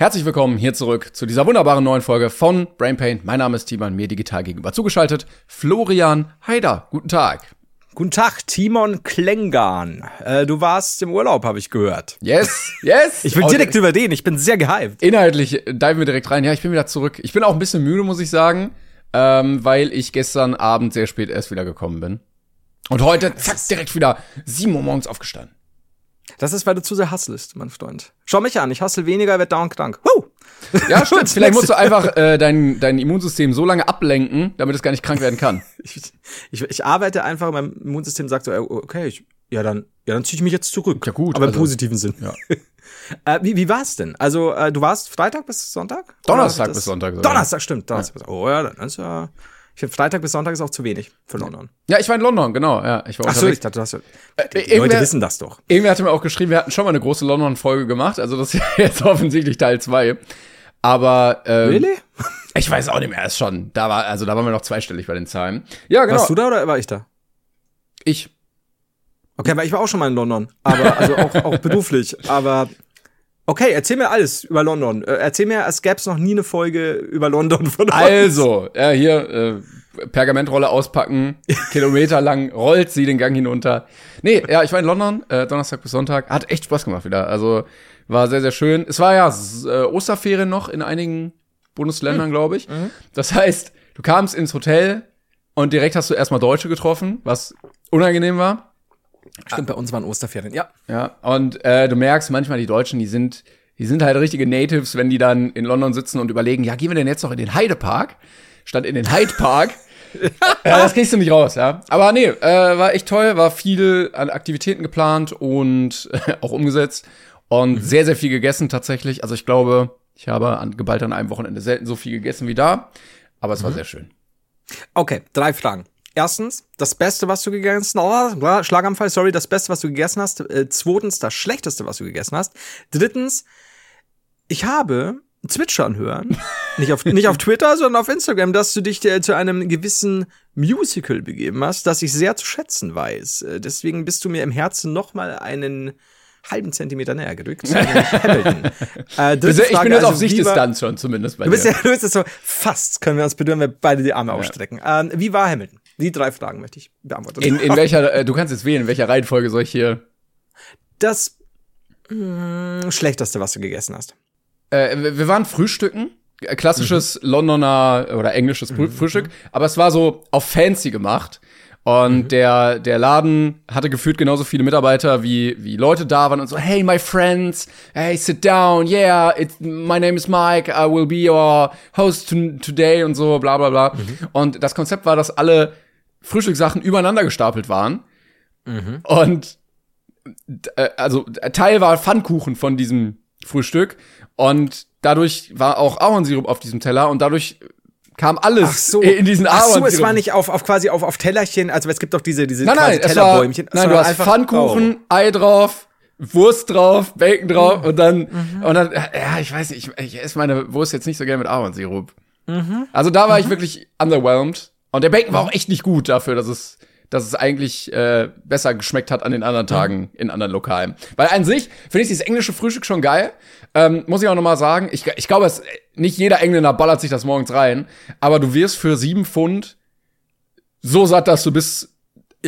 Herzlich willkommen hier zurück zu dieser wunderbaren neuen Folge von Brain Pain. Mein Name ist Timon, mir digital gegenüber zugeschaltet. Florian Haider, guten Tag. Guten Tag, Timon Klengan. Äh, du warst im Urlaub, habe ich gehört. Yes, yes. Ich will direkt über den, ich bin sehr gehypt. Inhaltlich diven wir direkt rein. Ja, ich bin wieder zurück. Ich bin auch ein bisschen müde, muss ich sagen, ähm, weil ich gestern Abend sehr spät erst wieder gekommen bin. Und heute, zack, direkt wieder 7 Uhr morgens aufgestanden. Das ist, weil du zu sehr hustlest, mein Freund. Schau mich an, ich hustle weniger, werd dauernd krank. Woo! Ja, stimmt. Vielleicht musst du einfach äh, dein, dein Immunsystem so lange ablenken, damit es gar nicht krank werden kann. Ich, ich, ich arbeite einfach, mein Immunsystem sagt so, äh, okay, ich, ja dann, ja dann ziehe ich mich jetzt zurück. Ja gut, aber im also- positiven Sinn. Ja. äh, wie, wie war's denn? Also äh, du warst Freitag bis Sonntag? Donnerstag bis Sonntag sogar. Donnerstag, stimmt. Donnerstag bis, oh ja, dann ist ja. Ich finde Freitag bis Sonntag ist auch zu wenig für London. Ja, ich war in London, genau. Ja, ich war Ach so, ich dachte, du hast. Äh, Die irgendwer- Leute wissen das doch. Irgendwer hatte mir auch geschrieben, wir hatten schon mal eine große London-Folge gemacht. Also das ist jetzt offensichtlich Teil 2. Aber ähm, Really? ich weiß auch nicht mehr, ist schon. Da war, also da waren wir noch zweistellig bei den Zahlen. Ja, genau. Warst du da oder war ich da? Ich. Okay, weil ich war auch schon mal in London, aber also auch, auch beruflich. Aber okay, erzähl mir alles über London. Äh, erzähl mir, als gäbe es noch nie eine Folge über London von uns. Also, ja, hier äh, Pergamentrolle auspacken, Kilometer lang rollt sie den Gang hinunter. Nee, ja, ich war in London, äh, Donnerstag bis Sonntag. Hat echt Spaß gemacht wieder. Also war sehr, sehr schön. Es war ja äh, Osterferien noch in einigen Bundesländern, Hm. glaube ich. Mhm. Das heißt, du kamst ins Hotel und direkt hast du erstmal Deutsche getroffen, was unangenehm war. Stimmt, bei uns waren Osterferien. Ja. Ja, und äh, du merkst manchmal, die Deutschen, die sind, die sind halt richtige Natives, wenn die dann in London sitzen und überlegen, ja, gehen wir denn jetzt noch in den Hyde Park? Statt in den Hyde Park. ja, das kriegst du nicht raus, ja. Aber nee, äh, war echt toll, war viel an Aktivitäten geplant und auch umgesetzt und sehr, sehr viel gegessen tatsächlich. Also ich glaube, ich habe an, geballt an einem Wochenende selten so viel gegessen wie da, aber es war sehr schön. Okay, drei Fragen. Erstens, das Beste, was du gegessen hast. Oh, Schlaganfall, sorry, das Beste, was du gegessen hast. Äh, zweitens, das Schlechteste, was du gegessen hast. Drittens, ich habe zwitschern hören, nicht auf, nicht auf Twitter, sondern auf Instagram, dass du dich äh, zu einem gewissen Musical begeben hast, das ich sehr zu schätzen weiß. Äh, deswegen bist du mir im Herzen noch mal einen halben Zentimeter näher gedrückt. Äh, Also ich Frage, bin jetzt also, auf Sichtdistanz schon zumindest bei Du bist dir. ja, du bist jetzt so, fast können wir uns berühren, wenn wir beide die Arme ausstrecken. Ähm, wie war Hamilton? Die drei Fragen möchte ich beantworten. In, in welcher, äh, du kannst jetzt wählen, in welcher Reihenfolge soll ich hier das mh, Schlechteste, was du gegessen hast. Äh, wir waren frühstücken. Äh, Klassisches Londoner oder englisches Früh- Frühstück. Aber es war so auf fancy gemacht. Und der, der Laden hatte gefühlt genauso viele Mitarbeiter, wie, wie Leute da waren und so, hey, my friends, hey, sit down, yeah, it's, my name is Mike, I will be your host to, today und so, bla, bla, bla. Und das Konzept war, dass alle Frühstückssachen übereinander gestapelt waren. Und äh, also Teil war Pfannkuchen von diesem Frühstück und dadurch war auch Ahornsirup auf diesem Teller und dadurch kam alles in diesen Ach so, Ahornsirup. es war nicht auf, auf quasi auf, auf Tellerchen, also es gibt doch diese, diese nein, nein, es war, Tellerbäumchen. nein, du hast Pfannkuchen, Oh. Ei drauf, Wurst drauf, Bacon drauf und dann Mhm. und dann ja, ich weiß nicht, ich, ich esse meine Wurst jetzt nicht so gerne mit Ahornsirup. Mhm. Also da war ich wirklich underwhelmed und der Bacon war auch echt nicht gut dafür, dass es dass es eigentlich äh, besser geschmeckt hat an den anderen Tagen in anderen Lokalen. Weil an sich finde ich dieses englische Frühstück schon geil. Ähm, muss ich auch noch mal sagen. Ich, ich glaube, es, nicht jeder Engländer ballert sich das morgens rein. Aber du wirst für sieben Pfund so satt, dass du bis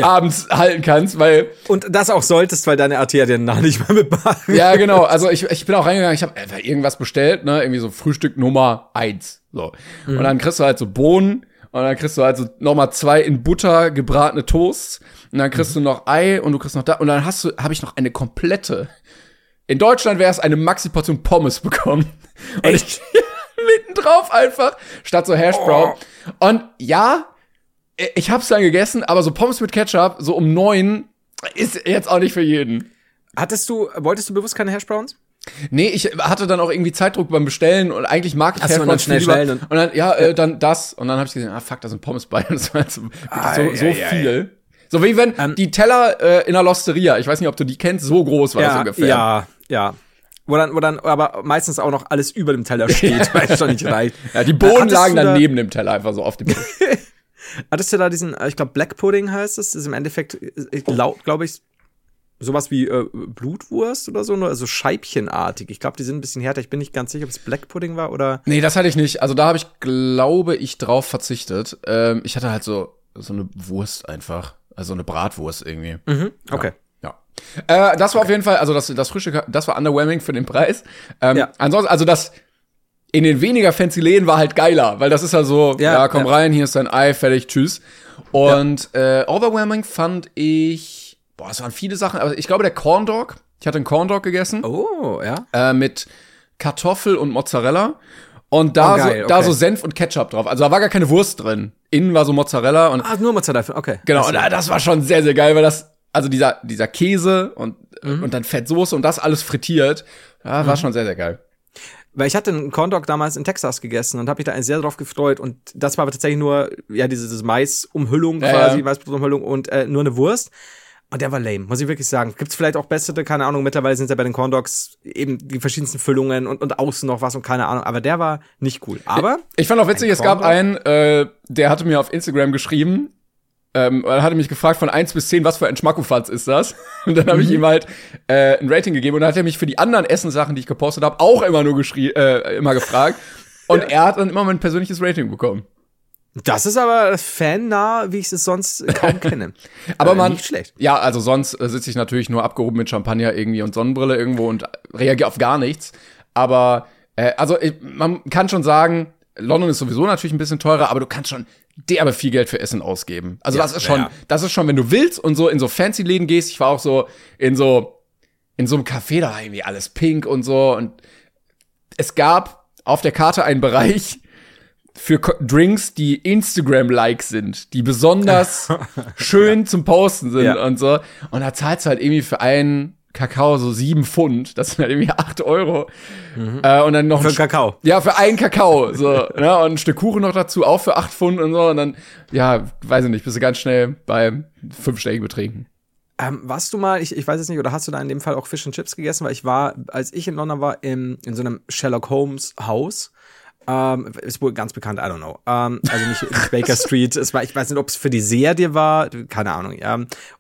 abends halten kannst, weil Und das auch solltest, weil deine Arterien nach nicht mal mitmachen. ja, genau. Also ich, ich bin auch reingegangen, ich habe einfach irgendwas bestellt, ne? Irgendwie so Frühstück Nummer eins. So. Und dann kriegst du halt so Bohnen und dann kriegst du halt so nochmal zwei in Butter gebratene Toasts und dann kriegst du noch Ei und du kriegst noch da und dann hast du, habe ich noch eine komplette. In Deutschland wäre es eine Maxi-Portion Pommes bekommen. Und ich mittendrauf einfach, statt so Hashbrown. Und ja, ich hab's dann gegessen, aber so Pommes mit Ketchup, so um neun, ist jetzt auch nicht für jeden. Hattest du, wolltest du bewusst keine Hashbrowns? Nee, ich hatte dann auch irgendwie Zeitdruck beim Bestellen und eigentlich mag ich und dann Fairfront schnell, schnell und, dann, ja, äh, dann das. Und dann habe ich gesehen, ah, fuck, da sind Pommes bei. Und das war so, Ah, so, ja, so ja, ja. viel. So wie wenn Ähm, die Teller äh, in der Losteria, ich weiß nicht, ob du die kennst, so groß war das Ja, ungefähr. ja, ja. Wo dann, wo dann aber meistens auch noch alles über dem Teller steht, weil es schon nicht reicht. Ja, die Bohnen Hattest lagen dann da- neben dem Teller einfach so auf dem Tisch. Hattest du da diesen, äh, ich glaube, Black Pudding heißt es, das ist im Endeffekt, äh, glaube ich, sowas wie äh, Blutwurst oder so, nur also scheibchenartig. Ich glaube, die sind ein bisschen härter. Ich bin nicht ganz sicher, ob es Black Pudding war oder. Nee, das hatte ich nicht. Also da habe ich, glaube ich, drauf verzichtet. Ähm, ich hatte halt so, so eine Wurst einfach. Also eine Bratwurst irgendwie. Mhm, okay. Ja. Äh, das war auf jeden Fall, also das, das Frühstück, das war underwhelming für den Preis. Ähm, Ja. Ansonsten, also das in den weniger fancy Läden war halt geiler, weil das ist ja so, ja, Ja, komm rein, hier ist dein Ei, fertig, tschüss. Und äh, overwhelming fand ich, boah, es waren viele Sachen, aber ich glaube der Corn Dog, ich hatte einen Corn Dog gegessen Oh, ja. äh, mit Kartoffel und Mozzarella. Und da, Oh, geil, so, da okay. so Senf und Ketchup drauf. Also da war gar keine Wurst drin. Innen war so Mozzarella und Ah, nur Mozzarella, okay. Genau, und das war schon sehr, sehr geil, weil das, also dieser, dieser Käse und, Mhm. und dann Fettsoße und das alles frittiert, ja, war schon sehr, sehr geil. Weil ich hatte einen Corn Dog damals in Texas gegessen und habe mich da sehr drauf gefreut. Und das war aber tatsächlich nur, ja, diese, diese Mais-Umhüllung Ja, quasi, ja. Weißbrotumhüllung und äh, nur eine Wurst. Und der war lame, muss ich wirklich sagen. Gibt's vielleicht auch bessere, keine Ahnung, mittlerweile sind ja bei den Corn Dogs eben die verschiedensten Füllungen und, und außen noch was und keine Ahnung. Aber der war nicht cool. Aber, Ich fand auch witzig, es gab einen, äh, der hatte mir auf Instagram geschrieben, ähm, er hatte mich gefragt von 1 bis 10, was für ein Schmackofatz ist das? Und dann habe ich ihm halt äh, ein Rating gegeben und dann hat er mich für die anderen Essenssachen, die ich gepostet habe, auch immer nur geschrie äh, immer gefragt. Und er hat dann immer mein persönliches Rating bekommen. Das ist aber fannah, wie ich es sonst kaum kenne. Aber Äh, man, Nicht schlecht. ja, also sonst äh, sitze ich natürlich nur abgehoben mit Champagner irgendwie und Sonnenbrille irgendwo und reagiere auf gar nichts. Aber, äh, also ich, man kann schon sagen, London ist sowieso natürlich ein bisschen teurer, aber du kannst schon derbe viel Geld für Essen ausgeben. Also Ja, das ist schon, ja. das ist schon, wenn du willst und so in so fancy Läden gehst. Ich war auch so in so, in so einem Café, da war irgendwie alles pink und so und es gab auf der Karte einen Bereich, für Ko- Drinks, die Instagram-like sind, die besonders schön zum Posten sind Ja. und so. Und da zahlst du halt irgendwie für einen Kakao so sieben Pfund. Das sind halt irgendwie acht Euro. Äh, und dann noch Für ein St- Kakao. ja, für einen Kakao. So, ne? Und ein Stück Kuchen noch dazu, auch für acht Pfund und so. Und dann, ja, weiß ich nicht, bist du ganz schnell bei fünfstelligen Beträgen. Ähm, warst du mal, ich, ich weiß es nicht, oder hast du da in dem Fall auch Fish and Chips gegessen? Weil ich war, als ich in London war, im, in so einem Sherlock Holmes Haus. Ähm, ist wohl ganz bekannt, I don't know. Ähm, also nicht, nicht Baker Street. Es war, ich weiß nicht, ob es für die Serie war, keine Ahnung. Ja.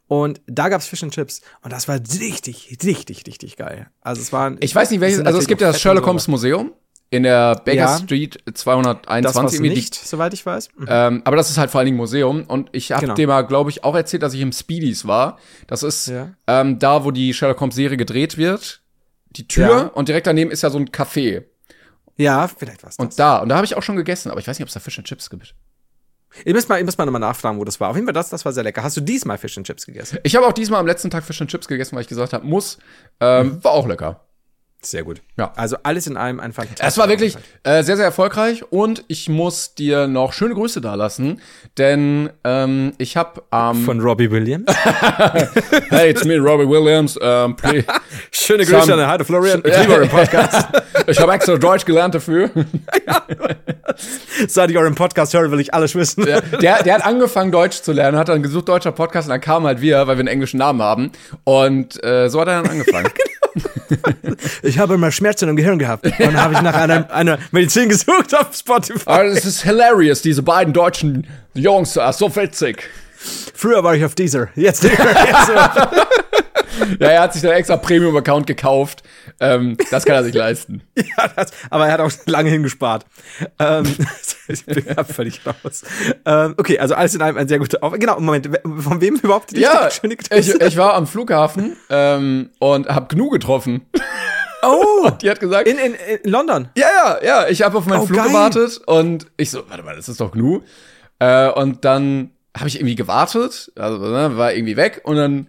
Und da gab's Fish and Chips und das war richtig, richtig, richtig geil. Also es war. Ich weiß nicht, welches, also es gibt ja das Sherlock Holmes Museum in der Baker Ja. Street Das 221 war's irgendwie. nicht, soweit ich weiß. Mhm. Ähm, aber das ist halt vor allen Dingen Museum. Und ich habe Genau. dir mal, glaube ich, auch erzählt, dass ich im Speedies war. Das ist Ja. ähm, da, wo die Sherlock Holmes Serie gedreht wird. Die Tür Ja. und direkt daneben ist ja so ein Café. Ja, vielleicht das. Und da, und da habe ich auch schon gegessen, aber ich weiß nicht, ob es da Fish and Chips gibt. ihr müsst mal, ihr müsst mal nochmal nachfragen, wo das war. Auf jeden Fall, das, das war sehr lecker. Hast du diesmal Fish and Chips gegessen? Ich habe auch diesmal am letzten Tag Fish and Chips gegessen, weil ich gesagt habe, muss. Ähm, War auch lecker. Sehr gut. Ja. Also alles in allem ein fantastisches. Es war wirklich äh, sehr, sehr erfolgreich und ich muss dir noch schöne Grüße dalassen, denn ähm, ich habe am Von Robbie Williams. Hey, it's me, Robbie Williams. Um, please, Schöne Grüße an den Heide Florian. Ich liebe euren Podcast. ich habe extra Deutsch gelernt dafür. Seit ich euren Podcast höre, will ich alles wissen. Der, der, der hat angefangen, Deutsch zu lernen, hat dann gesucht, deutscher Podcast, und dann kam halt wir, weil wir einen englischen Namen haben. Und äh, so hat er dann angefangen. Ich habe immer Schmerzen im Gehirn gehabt. Und dann habe ich nach einer, einer Medizin gesucht auf Spotify. Aber es ist hilarious, diese beiden deutschen Jungs, ah, so witzig. Früher war ich auf Deezer. Jetzt. Jetzt. Ja, er hat sich dann extra Premium-Account gekauft. Ähm, das kann er sich leisten. ja, das, aber er hat auch lange hingespart. Ähm, ich bin ja völlig raus. Ähm, okay, also alles in allem ein sehr guter Auf Genau, Moment, von wem überhaupt die Ja, schöne ich, Grüße? ich war am Flughafen ähm, und hab Gnu getroffen. Oh, Die hat gesagt, in, in, in London. Ja, ja, ja. Ich habe auf meinen Oh, Flug geil. gewartet und ich so, warte mal, das ist doch Gnu. Äh, und dann habe ich irgendwie gewartet, also ne, war irgendwie weg und dann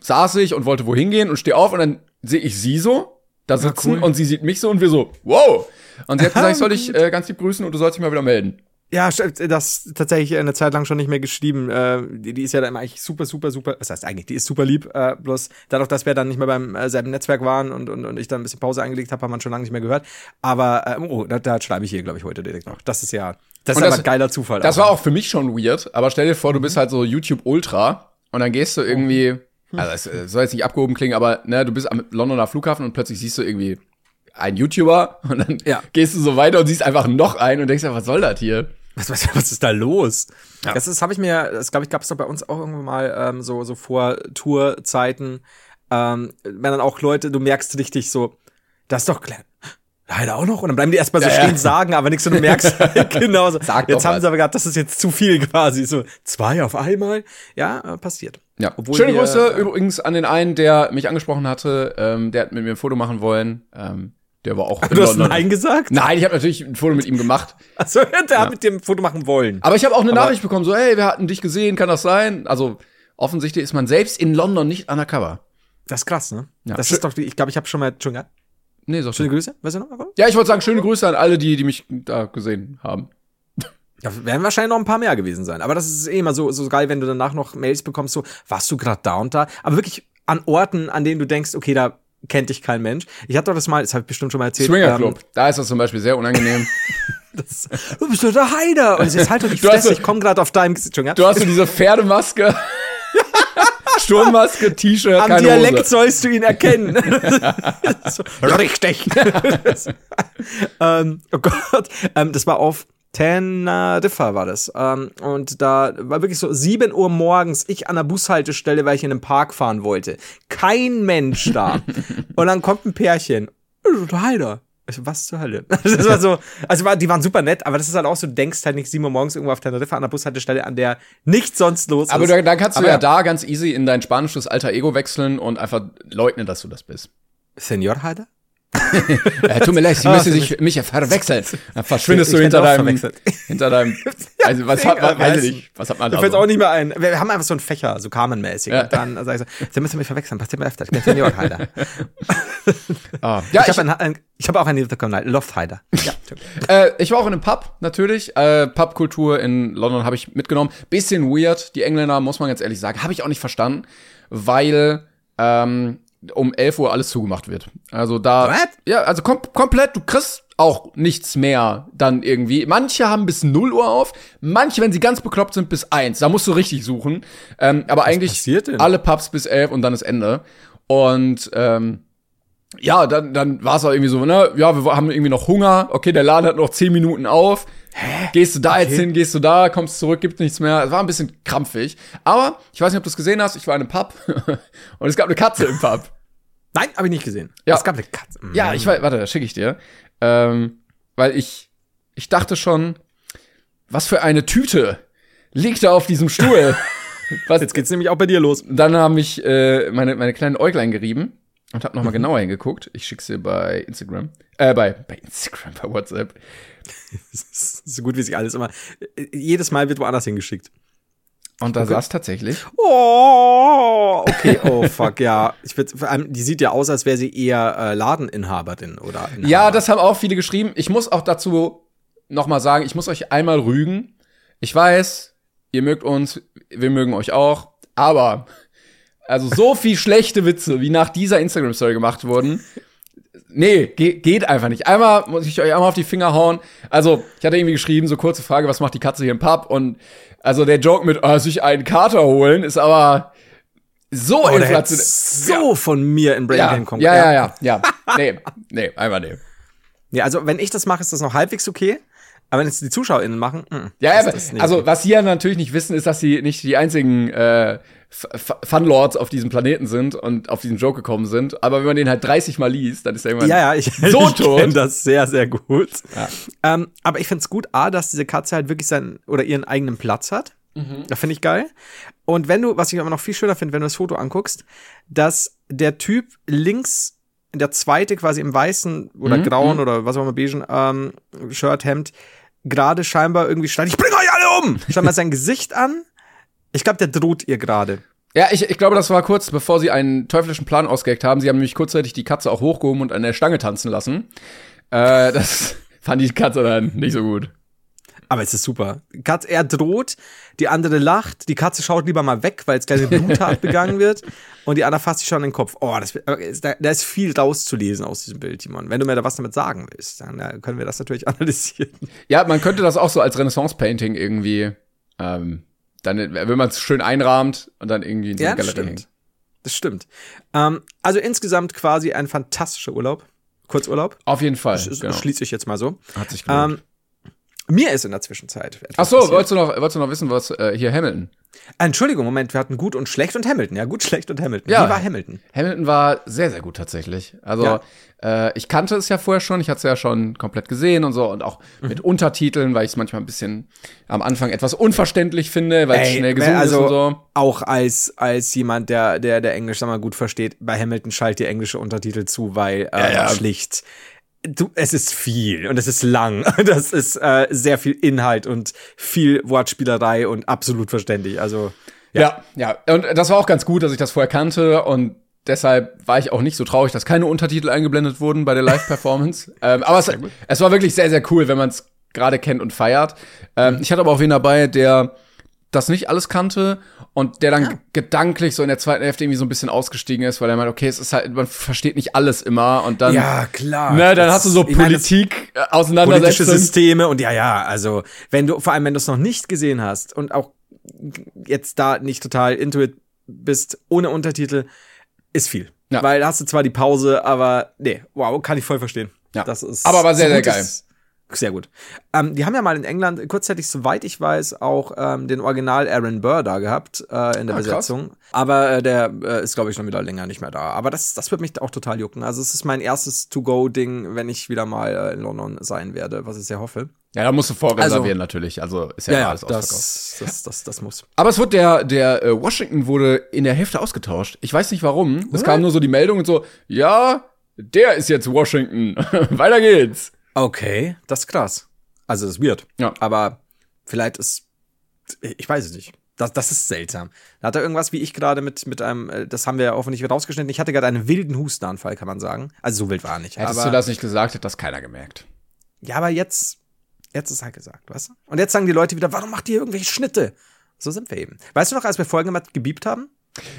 saß ich und wollte wohin gehen und stehe auf und dann sehe ich sie so da sitzen cool. und sie sieht mich so und wir so, wow. Und sie hat gesagt, ich soll dich äh, ganz lieb grüßen und du sollst dich mal wieder melden. Ja, st- das tatsächlich eine Zeit lang schon nicht mehr geschrieben. Äh, die, die ist ja dann eigentlich super, super, super. Was heißt eigentlich? Die ist super lieb. Äh, bloß dadurch, dass wir dann nicht mehr beim äh, selben Netzwerk waren und, und, und ich dann ein bisschen Pause eingelegt habe, hat man schon lange nicht mehr gehört. Aber äh, oh, da, da schreibe ich hier, glaube ich, heute direkt noch. Das ist ja, das Und ist das- aber ein geiler Zufall. Das war auch für mich schon weird, aber stell dir vor, du bist halt so YouTube Ultra und dann gehst du irgendwie, also es äh, soll jetzt nicht abgehoben klingen, aber ne, du bist am Londoner Flughafen und plötzlich siehst du irgendwie einen YouTuber und dann Ja. gehst du so weiter und siehst einfach noch einen und denkst ja, was soll das hier? Was, was, was ist da los? Ja. Das ist, habe ich mir, das glaube ich, gab es doch bei uns auch irgendwann mal ähm, so, so vor Tourzeiten, ähm, wenn dann auch Leute, du merkst richtig so, das ist doch klar. Leider auch noch. Und dann bleiben die erstmal so Ja, ja. stehen, sagen, aber nichts und du merkst halt genau so. Sag jetzt haben was. sie aber gedacht, das ist jetzt zu viel quasi. So zwei auf einmal. Ja, äh, passiert. Ja. Obwohl Schöne wir, Grüße äh, übrigens an den einen, der mich angesprochen hatte, ähm, der hat mit mir ein Foto machen wollen. Ähm, der war auch in Du hast London. Nein gesagt? Nein, ich habe natürlich ein Foto mit ihm gemacht. Achso, der hat mit dem Foto machen wollen. Aber ich habe auch eine Aber- Nachricht bekommen, so, hey, wir hatten dich gesehen, kann das sein? Also offensichtlich ist man selbst in London nicht undercover. Das ist krass, ne? Ja. Das Schö- ist doch, ich glaube, ich habe schon mal, schon gehabt. Nee, so Schöne Grüße, weißt du noch? Ja, ich wollte sagen, schöne Grüße an alle, die, die mich da gesehen haben. Ja, werden wahrscheinlich noch ein paar mehr gewesen sein. Aber das ist eh immer so, so geil, wenn du danach noch Mails bekommst, so, warst du gerade da und da? Aber wirklich an Orten, an denen du denkst, okay, da kennt dich kein Mensch. Ich hatte doch das mal, das habe ich bestimmt schon mal erzählt. Swinger ähm, Club, da ist das zum Beispiel sehr unangenehm. das, du bist doch der Heider. Und jetzt halt doch die Fresse, so- ich komme gerade auf deinem Gesicht. schon, ja? Du hast so diese Pferdemaske, Sturmmaske, T-Shirt, Am keine Dialekt Hose. sollst du ihn erkennen. richtig. ähm, oh Gott. Ähm, das war auf Teneriffa war das. Ähm, und da war wirklich so 7 Uhr morgens, ich an der Bushaltestelle, weil ich in den Park fahren wollte. Kein Mensch da. und dann kommt ein Pärchen. Heider. So, Was zur Hölle? Das war so, also war, die waren super nett, aber das ist halt auch so, du denkst halt nicht 7 Uhr morgens irgendwo auf Teneriffa an der Bushaltestelle, an der nichts sonst los Aber ist. da, da kannst du Aber ja ja. da ganz easy in dein spanisches Alter Ego wechseln und einfach leugnen, dass du das bist. Senor Heider? Äh, tut mir leid, sie Ah, müssen sich mich ja verwechseln. Dann verschwindest Ich du hinter deinem, hinter deinem, also was hat man, weiß ich nicht, was hat man da fällt auch nicht mehr ein. Wir haben einfach so einen Fächer, so Carmen-mäßig. Ja. Und dann sage ich so, Sie müssen mich verwechseln, passiert mir öfter. Ich bin Seniorheider. Ah. Ja, ich ich, habe ein, hab auch einen Niederkommen, Loftheider. Ja, äh, ich war auch in einem Pub, natürlich. Äh, Pubkultur in London habe ich mitgenommen. Bisschen weird, die Engländer, muss man ganz ehrlich sagen. Habe ich auch nicht verstanden, weil ähm, um 11 Uhr alles zugemacht wird. Also da. What? Ja, also kom komplett, du kriegst auch nichts mehr dann irgendwie. Manche haben bis 0 Uhr auf, manche, wenn sie ganz bekloppt sind, bis 1. Da musst du richtig suchen. Ähm, aber eigentlich passiert denn? alle Pubs bis 11 und dann ist Ende. Und ähm, ja, dann, dann war es auch irgendwie so, ne, ja, wir haben irgendwie noch Hunger, okay, der Laden hat noch 10 Minuten auf. Gehst du da jetzt hin, gehst du da, kommst zurück, gibt nichts mehr. Es war ein bisschen krampfig. Aber ich weiß nicht, ob du es gesehen hast, ich war in einem Pub und es gab eine Katze im Pub. Nein, habe ich nicht gesehen. Ja. Es gab eine Katze. Ja, ich weiß, warte, das schicke ich dir. Ähm, weil ich, ich dachte schon, was für eine Tüte liegt da auf diesem Stuhl. was, Jetzt geht's nämlich auch bei dir los. dann haben mich äh, meine, meine kleinen Äuglein gerieben und hab noch mal genauer hingeguckt. Ich schick's dir bei Instagram. Äh, bei, bei Instagram, bei WhatsApp. So gut wie sich alles immer. äh, Jedes Mal wird woanders hingeschickt. Und da saß tatsächlich. Oh, okay, oh fuck, ja. Ich würd, vor allem, die sieht ja aus, als wäre sie eher äh, Ladeninhaberin oder Inhaber. Ja, das haben auch viele geschrieben. Ich muss auch dazu noch mal sagen, ich muss euch einmal rügen. Ich weiß, ihr mögt uns, wir mögen euch auch, aber also so viel schlechte Witze, wie nach dieser Instagram-Story gemacht wurden, nee, ge geht einfach nicht. Einmal muss ich euch einmal auf die Finger hauen. Also, ich hatte irgendwie geschrieben, so kurze Frage, was macht die Katze hier im Pub? Und also der Joke mit, oh, sich einen Kater holen, ist aber so oh, inflationär. so von mir in Brain Ja, Pain kommen. ja, ja, ja, ja. Nee, nee, einfach nee. Ja, also wenn ich das mache, ist das noch halbwegs okay. Aber wenn es die ZuschauerInnen machen, mm, Ja, aber, also was sie ja natürlich nicht wissen, ist, dass sie nicht die einzigen äh, Funlords auf diesem Planeten sind und auf diesen Joke gekommen sind. Aber wenn man den halt 30 Mal liest, dann ist er irgendwann Ja, ja, ich, so ich tot. kenn das sehr, sehr gut. Ja. Ähm, aber ich find's gut, A, dass diese Katze halt wirklich seinen oder ihren eigenen Platz hat. Mhm. Da finde ich geil. Und wenn du, was ich aber noch viel schöner finde, wenn du das Foto anguckst, dass der Typ links, der zweite quasi im weißen oder Mhm, grauen oder was auch immer, beigen ähm, Shirt, Hemd, gerade scheinbar irgendwie schreit, ich bring euch alle um! Scheinbar sein Gesicht an. Ich glaube, der droht ihr gerade. Ja, ich, ich glaube, das war kurz, bevor sie einen teuflischen Plan ausgeheckt haben. Sie haben nämlich kurzzeitig die Katze auch hochgehoben und an der Stange tanzen lassen. Äh, das fand die Katze dann nicht so gut. Aber es ist super. Katze, er droht, die andere lacht, die Katze schaut lieber mal weg, weil es gleich eine Bluttat begangen wird. Und die andere fasst sich schon in den Kopf. Oh, das, da, da ist viel rauszulesen aus diesem Bild, Timon. Wenn du mir da was damit sagen willst, dann äh, können wir das natürlich analysieren. Ja, man könnte das auch so als Renaissance-Painting irgendwie, ähm, dann, wenn man es schön einrahmt und dann irgendwie in so Ja, Galerie stimmt. hängt. Das stimmt. Ähm, also insgesamt quasi ein fantastischer Urlaub. Kurzurlaub. Auf jeden Fall. Das Genau. schließe ich jetzt mal so. Hat sich gelohnt. Ähm, mir ist in der Zwischenzeit. etwas Ach so, passiert. wolltest du noch, wolltest du noch wissen, was äh, hier Hamilton? Entschuldigung, Moment, wir hatten gut und schlecht und Hamilton. Ja, gut, schlecht und Hamilton. Ja. Wie war Hamilton? Hamilton war sehr, sehr gut tatsächlich. Also Ja. äh, ich kannte es ja vorher schon, ich hatte es ja schon komplett gesehen und so und auch Mhm. mit Untertiteln, weil ich es manchmal ein bisschen am Anfang etwas unverständlich finde, weil es schnell gesungen also ist und so. auch als, als jemand, der, der, der Englisch sag mal, gut versteht, bei Hamilton schallt die englische Untertitel zu, weil äh, ja. schlicht. Du, es ist viel und es ist lang. Das ist äh, sehr viel Inhalt und viel Wortspielerei und absolut verständlich. Also Ja. ja, Und das war auch ganz gut, dass ich das vorher kannte und deshalb war ich auch nicht so traurig, dass keine Untertitel eingeblendet wurden bei der Live-Performance. ähm, aber es, es war wirklich sehr, sehr cool, wenn man es gerade kennt und feiert. Ähm, Ich hatte aber auch wen dabei, der das nicht alles kannte und der dann gedanklich so in der zweiten Hälfte irgendwie so ein bisschen ausgestiegen ist, weil er meint, okay, es ist halt, man versteht nicht alles immer und dann, klar. ne, dann hast du so Ich meine, Politik äh, politische auseinandersetzen. Systeme und ja, ja, also wenn du, vor allem wenn du es noch nicht gesehen hast und auch jetzt da nicht total into it bist, ohne Untertitel, ist viel. Ja. Weil da hast du zwar die Pause, aber nee, wow, kann ich voll verstehen. Ja. Das ist Aber war sehr, sehr geil. Sehr gut. Ähm, die haben ja mal in England kurzzeitig, soweit ich weiß, auch ähm, den Original Aaron Burr da gehabt äh, in der Ah, krass. Besetzung. Aber äh, der äh, ist, glaube ich, schon wieder länger nicht mehr da. Aber das, das wird mich auch total jucken. Also es ist mein erstes To-Go-Ding, wenn ich wieder mal äh, in London sein werde, was ich sehr hoffe. Ja, da musst du vorreservieren Also- natürlich, also ist ja, alles ausverkauft. das, das, das, das muss. Aber es wurde der, der äh, Washington wurde in der Hälfte ausgetauscht. Ich weiß nicht warum. Es kam nur so die Meldung und so, ja, der ist jetzt Washington. Weiter geht's. Okay, das ist krass. Also das ist weird. Ja. Aber vielleicht ist, ich weiß es nicht. Das, das ist seltsam. Da hat er irgendwas, wie ich gerade mit, mit einem, äh, das haben wir ja hoffentlich rausgeschnitten. Ich hatte gerade einen wilden Hustenanfall, kann man sagen. Also so wild war er nicht. Hättest aber, du das nicht gesagt, hätte das keiner gemerkt. Ja, aber jetzt, jetzt ist halt gesagt, weißt du? Und jetzt sagen die Leute wieder, warum macht ihr irgendwelche Schnitte? So sind wir eben. Weißt du noch, als wir Folgen gemacht gebiebt haben?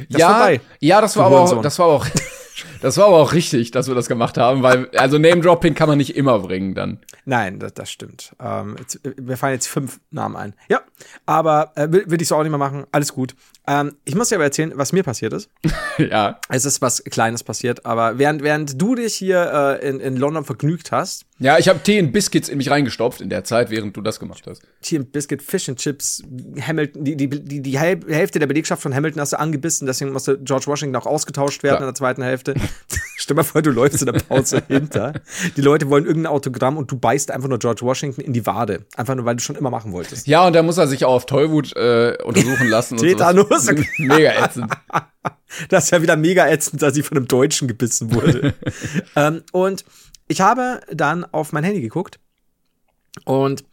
Das ja, ja, das war aber auch, das war auch, das war aber auch richtig, dass wir das gemacht haben, weil, also Name-Dropping kann man nicht immer bringen dann. Nein, das, das stimmt. Ähm, jetzt, wir fallen jetzt fünf Namen ein. Ja, aber äh, will, will ich so auch nicht mehr machen. Alles gut. Ähm, ich muss dir aber erzählen, was mir passiert ist. ja. Es ist was Kleines passiert, aber während, während du dich hier äh, in, in London vergnügt hast, Ja, ich habe Tee und Biscuits in mich reingestopft in der Zeit, während du das gemacht hast. hier ein Biscuit, Fish and Chips, Hamilton, die, die, die, die Häl- Hälfte der Belegschaft von Hamilton hast du angebissen, deswegen musste George Washington auch ausgetauscht werden Ja. in der zweiten Hälfte. Stell mal vor, du läufst in der Pause hinter. Die Leute wollen irgendein Autogramm und du beißt einfach nur George Washington in die Wade. Einfach nur, weil du schon immer machen wolltest. Ja, und da muss er sich auch auf Tollwut äh, untersuchen lassen. und. Tetanus. Mega ätzend. Das ist ja wieder mega ätzend, dass sie von einem Deutschen gebissen wurde. ähm, und ich habe dann auf mein Handy geguckt und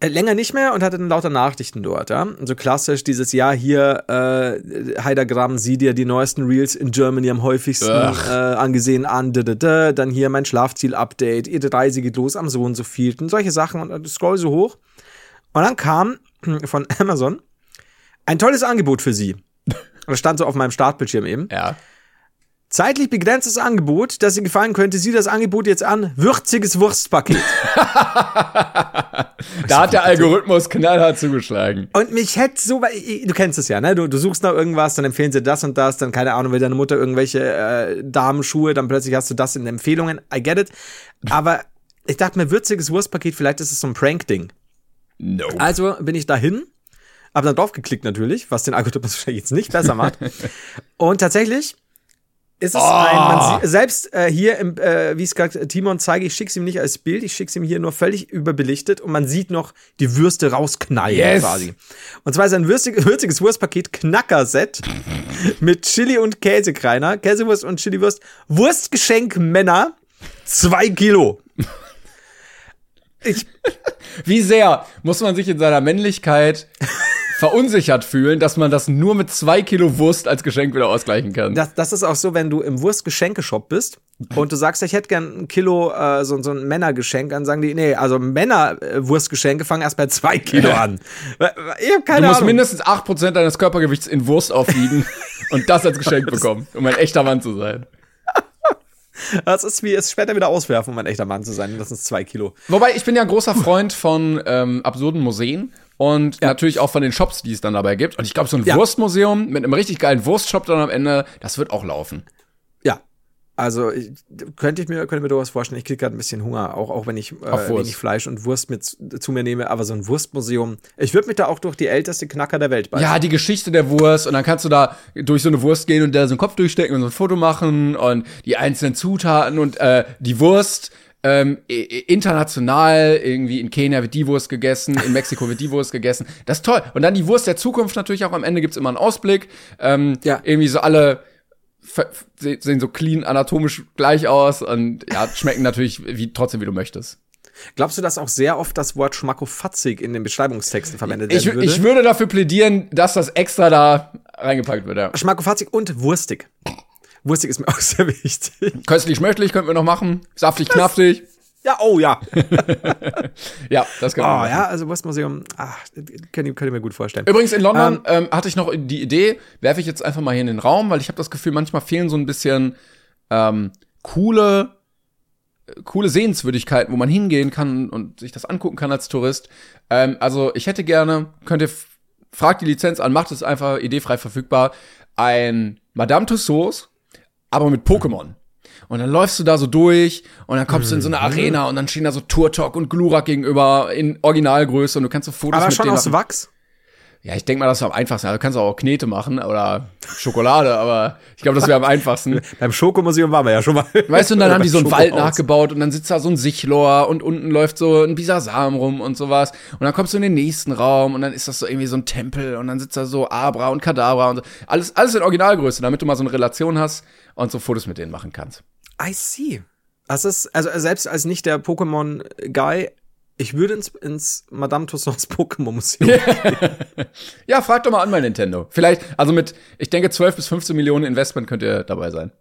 länger nicht mehr und hatte dann lauter Nachrichten dort, ja. So klassisch dieses Jahr hier, äh, Heidergramm, sieh dir die neuesten Reels in Germany am häufigsten äh, angesehen an, da, da, da. dann hier mein Schlafziel-Update, ihre Reise geht los am so und so vielten, solche Sachen und äh, scroll so hoch. Und dann kam von Amazon ein tolles Angebot für sie. Das stand so auf meinem Startbildschirm eben. Ja. Zeitlich begrenztes Angebot, das Ihnen gefallen könnte. Sieh das Angebot jetzt an. Würziges Wurstpaket. Da hat der Algorithmus knallhart zugeschlagen. Und mich hätte so, du kennst es ja, ne? Du, du suchst nach irgendwas, dann empfehlen sie das und das, dann keine Ahnung, will deine Mutter irgendwelche äh, Damenschuhe, dann plötzlich hast du das in Empfehlungen. I get it. Aber ich dachte mir, würziges Wurstpaket, vielleicht ist es so ein Prank-Ding. No. Also bin ich dahin, hab dann draufgeklickt natürlich, was den Algorithmus wahrscheinlich jetzt nicht besser macht. Und tatsächlich ist es ein, man sieht, selbst äh, hier im, äh, wie es gerade Timon zeige, ich schick's ihm nicht als Bild, ich schick's ihm hier nur völlig überbelichtet und man sieht noch die Würste rausknallen Yes. quasi. Und zwar ist ein würstig, würziges Wurstpaket Knackerset mit Chili und Käsekreiner, Käsewurst und Chiliwurst, Wurstgeschenk Männer, zwei Kilo. Ich, Wie sehr muss man sich in seiner Männlichkeit verunsichert fühlen, dass man das nur mit zwei Kilo Wurst als Geschenk wieder ausgleichen kann. Das, das ist auch so, wenn du im Wurstgeschenkeshop bist und du sagst, ich hätte gern ein Kilo äh, so, so ein Männergeschenk, dann sagen die, nee, also Männerwurstgeschenke fangen erst bei zwei Kilo an. Ich hab keine du musst Ahnung. mindestens acht Prozent deines Körpergewichts in Wurst aufwiegen und das als Geschenk bekommen, um ein echter Mann zu sein. Das ist wie es später wieder auswerfen, um ein echter Mann zu sein. Das sind zwei Kilo. Wobei, ich bin ja ein großer Freund von ähm, absurden Museen und ja. natürlich auch von den Shops, die es dann dabei gibt. Und ich glaube, so ein ja. Wurstmuseum mit einem richtig geilen Wurstshop dann am Ende, das wird auch laufen. Also ich, könnte ich mir könnte mir durchaus vorstellen, ich kriege gerade ein bisschen Hunger, auch auch wenn ich äh, wenig Fleisch und Wurst mit zu mir nehme, aber so ein Wurstmuseum, ich würde mich da auch durch die älteste Knacker der Welt beißen. Ja, die Geschichte der Wurst und dann kannst du da durch so eine Wurst gehen und da so einen Kopf durchstecken und so ein Foto machen und die einzelnen Zutaten und äh, die Wurst ähm, international, irgendwie in Kenia wird die Wurst gegessen, in Mexiko wird die Wurst gegessen. Das ist toll. Und dann die Wurst der Zukunft natürlich auch am Ende gibt's immer einen Ausblick. Ähm, ja. Irgendwie so alle sehen so clean anatomisch gleich aus und ja, schmecken natürlich wie, trotzdem, wie du möchtest. Glaubst du, dass auch sehr oft das Wort schmackofatzig in den Beschreibungstexten verwendet ich, würde? Ich würde dafür plädieren, dass das extra da reingepackt wird, ja. Schmackofatzig und wurstig. Wurstig ist mir auch sehr wichtig. Köstlich schmöchtlich könnten wir noch machen. Saftig, knaftig. Ja, oh ja. ja, das kann man. Oh ja, also Wurstmuseum, ach, kann ich, kann ich mir gut vorstellen. Übrigens in London ähm, ähm, hatte ich noch die Idee, werfe ich jetzt einfach mal hier in den Raum, weil ich habe das Gefühl, manchmal fehlen so ein bisschen ähm, coole coole Sehenswürdigkeiten, wo man hingehen kann und sich das angucken kann als Tourist. Ähm, also ich hätte gerne, könnt ihr, fragt die Lizenz an, macht es einfach ideefrei verfügbar, ein Madame Tussauds, aber mit Pokémon. Und dann läufst du da so durch und dann kommst mhm. du in so eine mhm. Arena und dann stehen da so Turtok und Glurak gegenüber in Originalgröße und du kannst so Fotos Aber mit schon aus Wachs? Ja, ich denke mal, das wäre am einfachsten. Also, du kannst auch Knete machen oder Schokolade, aber ich glaube, das wäre am einfachsten. Beim Schokomuseum waren wir ja schon mal. Weißt du, und dann haben die so einen Wald nachgebaut und dann sitzt da so ein Sichlor und unten läuft so ein Bisasam rum und sowas. Und dann kommst du in den nächsten Raum und dann ist das so irgendwie so ein Tempel und dann sitzt da so Abra und Kadabra und so. Alles, alles in Originalgröße, damit du mal so eine Relation hast und so Fotos mit denen machen kannst. I see. Das ist, also selbst als nicht der Pokémon-Guy, ich würde ins, ins Madame Tussauds Pokémon-Museum ja, frag doch mal an bei Nintendo. Vielleicht, also mit, ich denke, 12 bis 15 Millionen Investment könnt ihr dabei sein.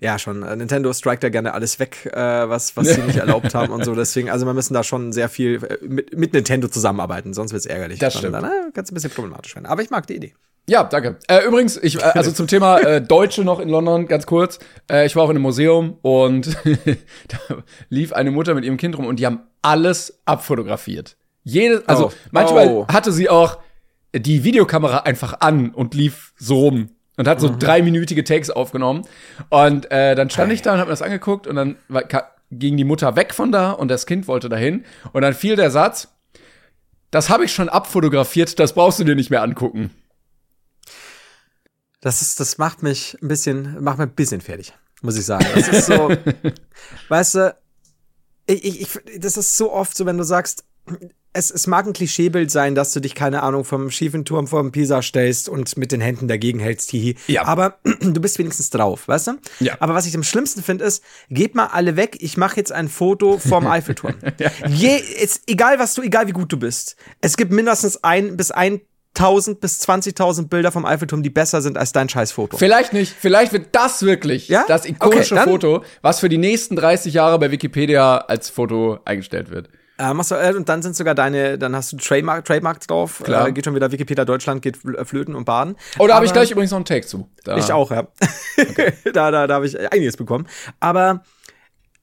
Ja, schon. Äh, Nintendo strikt da gerne alles weg, äh, was, was sie nicht erlaubt haben und so. Deswegen, also wir müssen da schon sehr viel äh, mit, mit Nintendo zusammenarbeiten, sonst wird's ärgerlich. Das stimmt. Dann, äh, kann es ein bisschen problematisch werden. Aber ich mag die Idee. Ja, danke. Äh, übrigens, ich, äh, also zum Thema äh, Deutsche noch in London, ganz kurz. Äh, ich war auch in einem Museum und da lief eine Mutter mit ihrem Kind rum und die haben alles abfotografiert. Jede, also oh. manchmal oh. hatte sie auch die Videokamera einfach an und lief so rum und hat so mhm. dreiminütige Takes aufgenommen. Und äh, dann stand ich da und hab mir das angeguckt und dann war, ging die Mutter weg von da und das Kind wollte dahin. Und dann fiel der Satz, das habe ich schon abfotografiert, das brauchst du dir nicht mehr angucken. Das ist, das macht mich ein bisschen, macht mich ein bisschen fertig, muss ich sagen. Das ist so, weißt du, ich, ich, das ist so oft so, wenn du sagst, es, es mag ein Klischeebild sein, dass du dich, keine Ahnung, vom schiefen Turm vor dem Pisa stellst und mit den Händen dagegen hältst, hihi. Ja. Aber du bist wenigstens drauf, weißt du? Ja. Aber was ich am schlimmsten finde, ist, geht mal alle weg, ich mache jetzt ein Foto vom Eiffelturm. ja. Je, ist, egal was du, egal wie gut du bist. Es gibt mindestens ein bis ein 1000 bis 20.000 Bilder vom Eiffelturm, die besser sind als dein Scheißfoto. Vielleicht nicht. Vielleicht wird das wirklich ja? das ikonische okay, Foto, was für die nächsten 30 Jahre bei Wikipedia als Foto eingestellt wird. Äh, machst du, äh, und dann sind sogar deine, dann hast du Trademark, Trademarks drauf. Klar. Äh, geht schon wieder Wikipedia Deutschland, geht flöten und baden. Oh, da habe ich gleich übrigens noch einen Take zu. Da. Ich auch, ja. Okay. da da, da habe ich einiges bekommen. Aber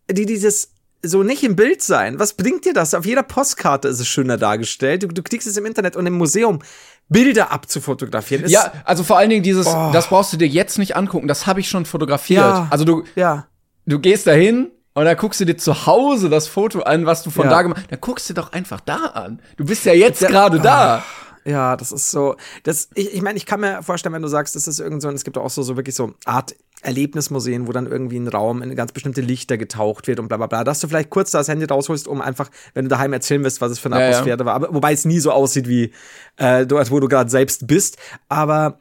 die, dieses, so nicht im Bild sein. Was bringt dir das? Auf jeder Postkarte ist es schöner dargestellt. Du, du klickst es im Internet und im Museum. Bilder abzufotografieren. ja, also vor allen Dingen dieses, oh. das brauchst du dir jetzt nicht angucken, das habe ich schon fotografiert. Ja, also du, ja. du gehst dahin und dann guckst du dir zu Hause das Foto an, was du von ja. da gemacht hast. Dann guckst du doch einfach da an. Du bist ja jetzt gerade da. Oh. Ja, das ist so. Das, ich, ich meine, ich kann mir vorstellen, wenn du sagst, das ist irgend so, es gibt auch so, so wirklich so Art Erlebnismuseen, wo dann irgendwie ein Raum in ganz bestimmte Lichter getaucht wird und bla bla bla, dass du vielleicht kurz das Handy rausholst, um einfach, wenn du daheim erzählen willst, was es für eine ja, Atmosphäre ja. war. Aber, wobei es nie so aussieht, wie äh, du, als wo du gerade selbst bist. Aber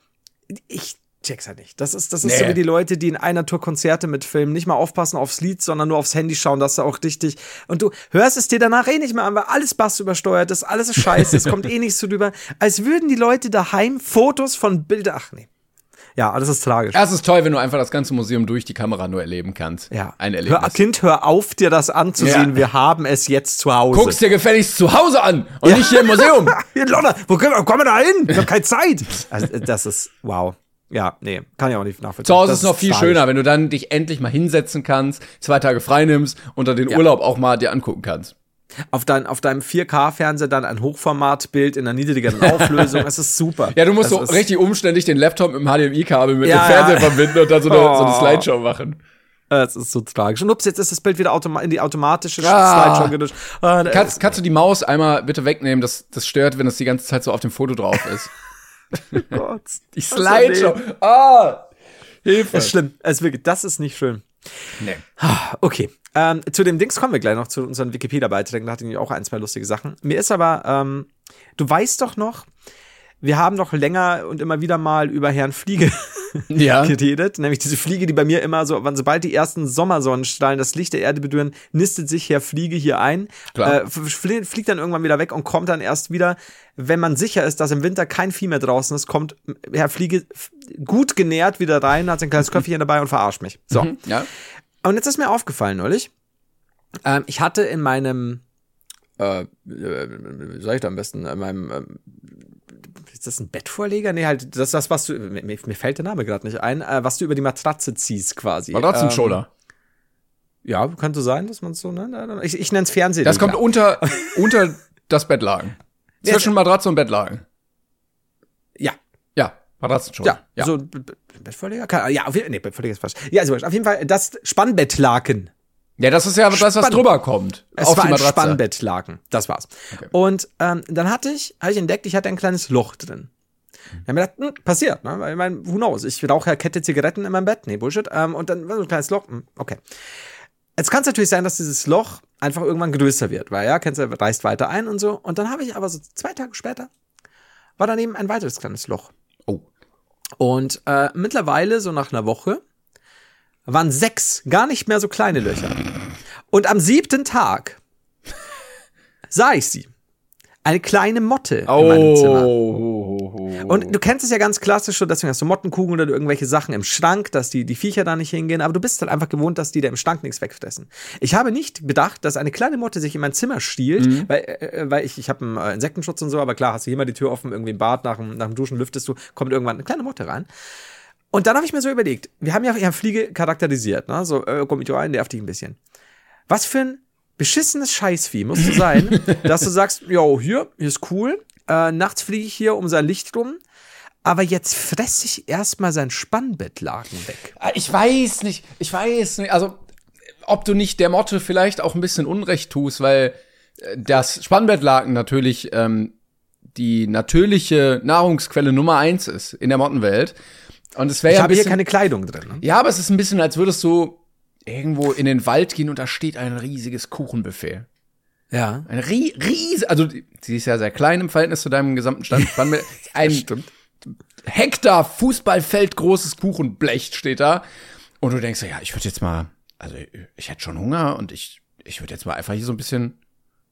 ich check's halt nicht. Das ist, das ist Nee. so wie die Leute, die in einer Tour Konzerte mitfilmen, nicht mal aufpassen aufs Lied, sondern nur aufs Handy schauen, dass da auch richtig. Und du hörst es dir danach eh nicht mehr an, weil alles Bass übersteuert ist, alles ist scheiße, es kommt eh nicht so drüber. Als würden die Leute daheim Fotos von Bilder. Ach nee. Ja, das ist tragisch. Ja, es ist toll, wenn du einfach das ganze Museum durch die Kamera nur erleben kannst. Ja. Ein Hör, Erlebnis. kind, hör auf, dir das anzusehen. Ja. Wir haben es jetzt zu Hause. Guck's dir gefälligst zu Hause an und nicht hier im Museum. Hier in London, wo kommen wir da hin? Wir haben keine Zeit. Also, das ist, wow. Ja, nee, kann ich auch nicht nachvollziehen. Zu Hause Das ist es noch viel schöner, wenn du dann dich endlich mal hinsetzen kannst, zwei Tage frei nimmst und dann den Urlaub auch mal dir angucken kannst. Auf, dein, auf deinem 4K-Fernseher dann ein Hochformatbild in einer niedrigeren Auflösung. Das ist super. Ja, du musst das so richtig umständlich den Laptop mit dem HDMI-Kabel mit Ja, dem Fernseher ja. verbinden und dann so eine, so eine Oh. Slideshow machen. Das ist so tragisch. Und ups, jetzt ist das Bild wieder automa in die automatische Ah. Slideshow gerutscht. Ah, Kannst, kannst du die Maus einmal bitte wegnehmen? Das, das stört, wenn das die ganze Zeit so auf dem Foto drauf ist. ist Gott. Die Slideshow. Ah! Hilfe. Das ist schlimm. Ist wirklich, das ist nicht schön. Nee. Okay. Ähm, zu dem Dings kommen wir gleich noch zu unseren Wikipedia-Beiträgen. Da hatte ich auch ein, zwei lustige Sachen. Mir ist aber, ähm, du weißt doch noch, wir haben noch länger und immer wieder mal über Herrn Fliege Ja. geredet. Nämlich diese Fliege, die bei mir immer so, wann sobald die ersten Sommersonnenstrahlen das Licht der Erde berühren, nistet sich Herr Fliege hier ein, äh, flie- fliegt dann irgendwann wieder weg und kommt dann erst wieder, wenn man sicher ist, dass im Winter kein Vieh mehr draußen ist, kommt Herr Fliege gut genährt wieder rein, hat sein kleines Köpfchen dabei und verarscht mich. So. Ja. Und jetzt ist mir aufgefallen neulich, ähm, ich hatte in meinem, äh, äh, wie sag ich da am besten, in meinem, ähm, ist das ein Bettvorleger? Nee, halt, das ist das, was du, mir, mir fällt der Name gerade nicht ein, äh, was du über die Matratze ziehst quasi. Matratzenschoner. Ähm, ja, könnte sein, dass man so, ne? Ich, ich nenne es Fernsehen. Das kommt unter, unter das Bettlaken. Ja, Zwischen Matratze und Bettlaken. Ja, Ja, Matratzenschoner. ja, so B- B- Bettvorleger? Kann, ja, auf jeden Fall, nee, Bettvorleger ist falsch. Ja, also auf jeden Fall das Spannbettlaken. Ja, das ist ja das, was Spann- drüber kommt. Es auf war ein. Spannbettlaken. Das war's. Und ähm, dann hatte ich, habe ich entdeckt, ich hatte ein kleines Loch drin. Dann hab ich mir gedacht, hm, passiert, ne? Weil ich meine, who knows? Ich rauche ja Kette Zigaretten in meinem Bett. Nee, Bullshit. Ähm, und dann war so ein kleines Loch. Hm, okay. Jetzt kann es natürlich sein, dass dieses Loch einfach irgendwann größer wird, weil ja, kennst du, reißt weiter ein und so. Und dann habe ich aber so zwei Tage später war daneben ein weiteres kleines Loch. Oh. Und äh, mittlerweile, so nach einer Woche, waren sechs gar nicht mehr so kleine Löcher. Und am siebten Tag sah ich sie. Eine kleine Motte in meinem Zimmer. Oh. Und du kennst es ja ganz klassisch, so, deswegen hast du Mottenkugeln oder irgendwelche Sachen im Schrank, dass die, die Viecher da nicht hingehen, aber du bist halt einfach gewohnt, dass die da im Schrank nichts wegfressen. Ich habe nicht bedacht, dass eine kleine Motte sich in mein Zimmer stiehlt, weil, äh, weil ich, ich habe einen äh, Insektenschutz und so, aber klar, hast du hier mal die Tür offen, irgendwie im Bad, nach dem, nach dem Duschen lüftest du, kommt irgendwann eine kleine Motte rein. Und dann habe ich mir so überlegt, wir haben ja Herrn Fliege charakterisiert, ne? so, äh, komm ich rein, nervt dich ein bisschen. Was für ein beschissenes Scheißvieh musst du sein, dass du sagst, yo, hier, hier ist cool, äh, nachts fliege ich hier um sein Licht rum, aber jetzt fresse ich erstmal sein Spannbettlaken weg. Ah, Ich weiß nicht, ich weiß nicht. Also, ob du nicht der Motte vielleicht auch ein bisschen Unrecht tust, weil äh, das Spannbettlaken natürlich ähm, die natürliche Nahrungsquelle Nummer eins ist in der Mottenwelt. Und es wäre Ich ja ein habe hier keine Kleidung drin. Ne? ja, aber es ist ein bisschen, als würdest du irgendwo in den Wald gehen und da steht ein riesiges Kuchenbuffet. Ja. Ein rie ries, also sie ist ja sehr klein im Verhältnis zu deinem gesamten Stand. Ein Stimmt. Hektar Fußballfeld großes Kuchenblech steht da. Und du denkst ja, ich würde jetzt mal, also ich hätte schon Hunger und ich, ich würde jetzt mal einfach hier so ein bisschen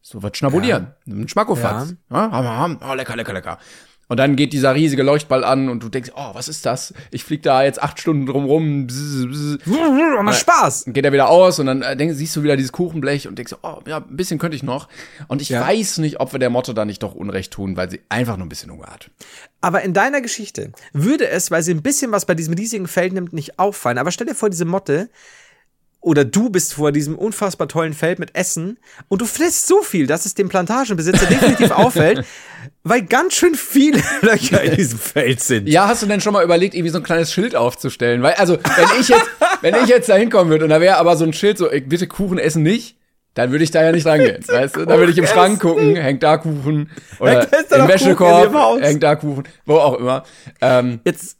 so was schnabulieren. Ein Schmackofatz. Ja. Oh, lecker, lecker, lecker. Und dann geht dieser riesige Leuchtball an und du denkst, oh, was ist das? Ich flieg da jetzt acht Stunden drum rum. Mal Spaß. Dann geht er wieder aus und dann äh, denk, siehst du wieder dieses Kuchenblech und denkst, oh, ja, ein bisschen könnte ich noch. Und ich Ja. weiß nicht, ob wir der Motte da nicht doch Unrecht tun, weil sie einfach nur ein bisschen Hunger hat. Aber in deiner Geschichte würde es, weil sie ein bisschen was bei diesem riesigen Feld nimmt, nicht auffallen. Aber stell dir vor, diese Motte oder du bist vor diesem unfassbar tollen Feld mit Essen und du frisst so viel, dass es dem Plantagenbesitzer definitiv auffällt, weil ganz schön viele Löcher in diesem Feld sind. Ja, hast du denn schon mal überlegt, irgendwie so ein kleines Schild aufzustellen? Weil, also, wenn ich jetzt, wenn ich jetzt da hinkommen würde und da wäre aber so ein Schild, so, bitte Kuchen essen nicht, dann würde ich da ja nicht rangehen. weißt du? Da würde ich im Schrank gucken, hängt da Kuchen. Oder da im Wäschekorb hängt da Kuchen, wo auch immer. Ähm, Jetzt,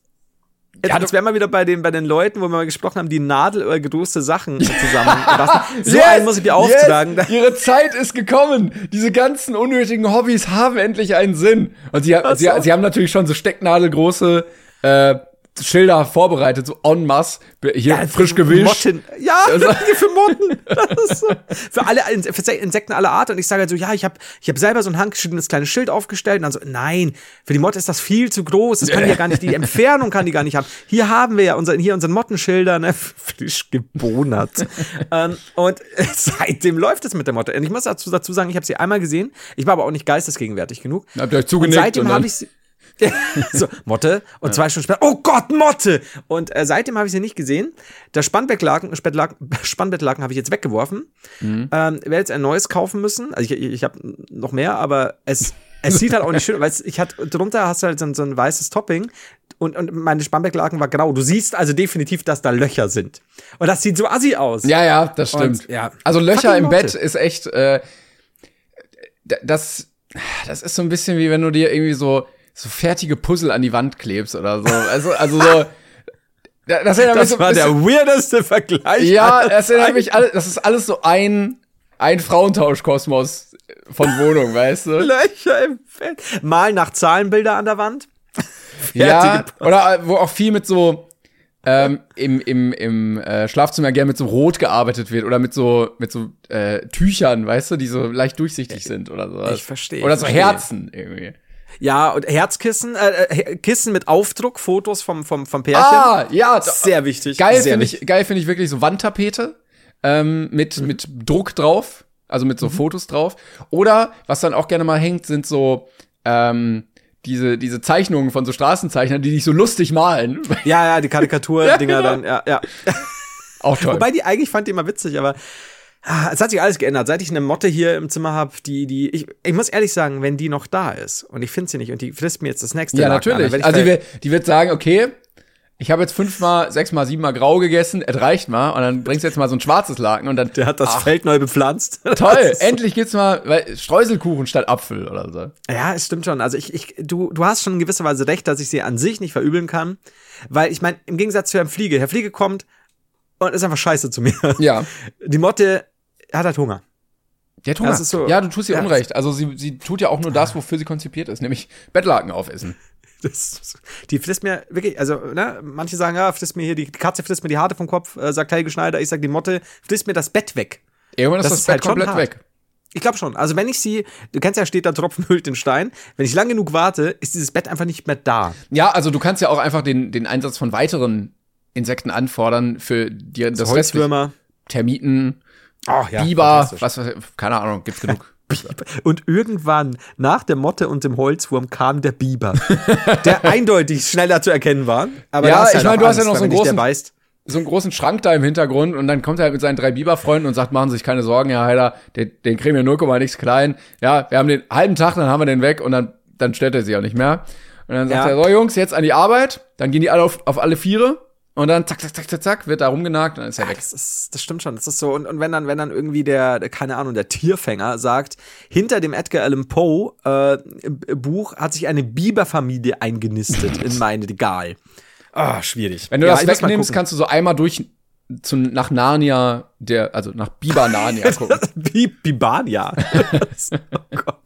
jetzt, Ja, du- wären wir wieder bei den, bei den Leuten, wo wir mal gesprochen haben, die Nadel oder gedoste Sachen zusammenlassen. So Yes, einen muss ich dir auftragen. yes, ihre Zeit ist gekommen. Diese ganzen unnötigen Hobbys haben endlich einen Sinn. Und sie, sie, so. sie haben natürlich schon so stecknadelgroße äh, Schilder vorbereitet, so en masse. Hier Ja, frisch gewischt. Motten. Ja, Also- für Motten. Das ist so. Für alle für Insekten aller Art. Und ich sage halt so, ja, ich habe ich hab selber so ein handgeschriebenes kleines Schild aufgestellt. Und dann so, nein, für die Motte ist das viel zu groß. Das kann die ja gar nicht, die Entfernung kann die gar nicht haben. Hier haben wir ja unser, hier unseren Mottenschilder, ne, frisch gebonert. ähm, und seitdem läuft es mit der Motte. Und ich muss dazu, dazu sagen, ich habe sie einmal gesehen. Ich war aber auch nicht geistesgegenwärtig genug. Habt ihr euch zugenickt seitdem und dann- habe ich sie. so, Motte. Und zwei Stunden später, oh Gott, Motte! Und äh, seitdem habe ich sie nicht gesehen. Das Spannbettlaken, Spettlaken, Spannbettlaken habe ich jetzt weggeworfen. Mhm. Ähm, werde jetzt ein neues kaufen müssen. Also ich, ich, habe noch mehr, aber es, es sieht halt auch nicht schön, weil ich hatte drunter hast du halt so, ein- so ein weißes Topping. Und, und meine Spannbettlaken war grau. Du siehst also definitiv, dass da Löcher sind. Und das sieht so assi aus. Ja, ja, das stimmt. Und, ja. Also Löcher im. Bett ist echt, äh, das, das ist so ein bisschen wie wenn du dir irgendwie so, so fertige Puzzle an die Wand klebst oder so. Also, also so, da- das erinnert mich so Das ein war der weirdeste Vergleich. Ja, das erinnert mich alles, das ist alles so ein, ein Frauentauschkosmos von Wohnung, weißt du? Löcher im Bett. Mal nach Zahlenbilder an der Wand. Ja, oder wo auch viel mit so ähm, im, im, im äh, Schlafzimmer gerne mit so Rot gearbeitet wird oder mit so mit so äh, Tüchern, weißt du, die so leicht durchsichtig sind oder so. Ich verstehe, Oder ich so verstehe. Herzen irgendwie. Ja, und Herzkissen, äh, äh, Kissen mit Aufdruck, Fotos vom, vom, vom Pärchen. Ah, ja, Sehr wichtig. geil finde ich, geil finde ich wirklich so Wandtapete ähm, mit mit Druck drauf, also mit so Fotos drauf. Oder was dann auch gerne mal hängt, sind so ähm, diese diese Zeichnungen von so Straßenzeichnern, die dich so lustig malen. Ja, ja, die Karikatur-Dinger Ja, genau. dann, ja, ja. auch toll. Wobei die eigentlich fand die immer witzig, aber es hat sich alles geändert. Seit ich eine Motte hier im Zimmer habe, die, die, ich, ich muss ehrlich sagen, wenn die noch da ist und ich finde sie nicht und die frisst mir jetzt das nächste Ja, Laken an, natürlich. ich Also die die wird sagen, okay, ich habe jetzt fünfmal, sechsmal, siebenmal grau gegessen, es reicht mal, und dann bringst du jetzt mal so ein schwarzes Laken und dann. der hat das Ach, Feld neu bepflanzt. Toll, endlich gibt's mal weil, Streuselkuchen statt Apfel oder so. Ja, es stimmt schon. Also ich, ich, du, du hast schon in gewisser Weise recht, dass ich sie an sich nicht verübeln kann. Weil ich meine, im Gegensatz zu Herrn Fliege, Herr Fliege kommt und ist einfach scheiße zu mir. Ja. Die Motte hat halt Hunger. Hat Hunger. Das ist so- ja, du tust ihr Ja. Unrecht. Also sie, sie tut ja auch nur das, wofür sie konzipiert ist, nämlich Bettlaken aufessen. Das, die frisst mir wirklich, also, ne, manche sagen, ja, frisst mir hier, die Katze frisst mir die Haare vom Kopf, äh, sagt Helge Schneider, ich sag, die Motte frisst mir das Bett weg. Irgendwann ist Das das, ist Bett halt komplett weg. Ich glaube schon. Also wenn ich sie, du kennst ja, steht da Tropfen hüllt den Stein. Wenn ich lang genug warte, ist dieses Bett einfach nicht mehr da. Ja, also du kannst ja auch einfach den, den Einsatz von weiteren Insekten anfordern für dir das restliche. Holzwürmer. Termiten, Oh, ja, Biber, was, ich, keine Ahnung, gibt's genug. Und irgendwann, nach der Motte und dem Holzwurm, kam der Biber, der eindeutig schneller zu erkennen war. Aber Ja, ich halt meine, du hast ja noch so einen großen- beißt. so einen großen Schrank da im Hintergrund und dann kommt er halt mit seinen drei Biberfreunden und sagt, machen Sie sich keine Sorgen, Herr Heider, den, den kriegen wir 0, nichts klein. Ja, wir haben den halben Tag, dann haben wir den weg und dann, dann stellt er sie auch nicht mehr. Und dann sagt Ja. er, so Jungs, jetzt an die Arbeit. Dann gehen die alle auf, auf alle Viere und dann zack, zack, zack, zack, zack, wird da rumgenagt und dann ist er weg. Das, ist, das stimmt schon. Das ist so. Und, und wenn dann, wenn dann irgendwie der, keine Ahnung, der Tierfänger sagt, hinter dem Edgar Allan Poe äh, Buch hat sich eine Biberfamilie eingenistet in mein Regal. Ah, schwierig. Wenn du Ja, das wegnimmst, kannst du so einmal durch zu, nach Narnia, der, also nach Biber Narnia gucken. Bi Bibania. oh Gott.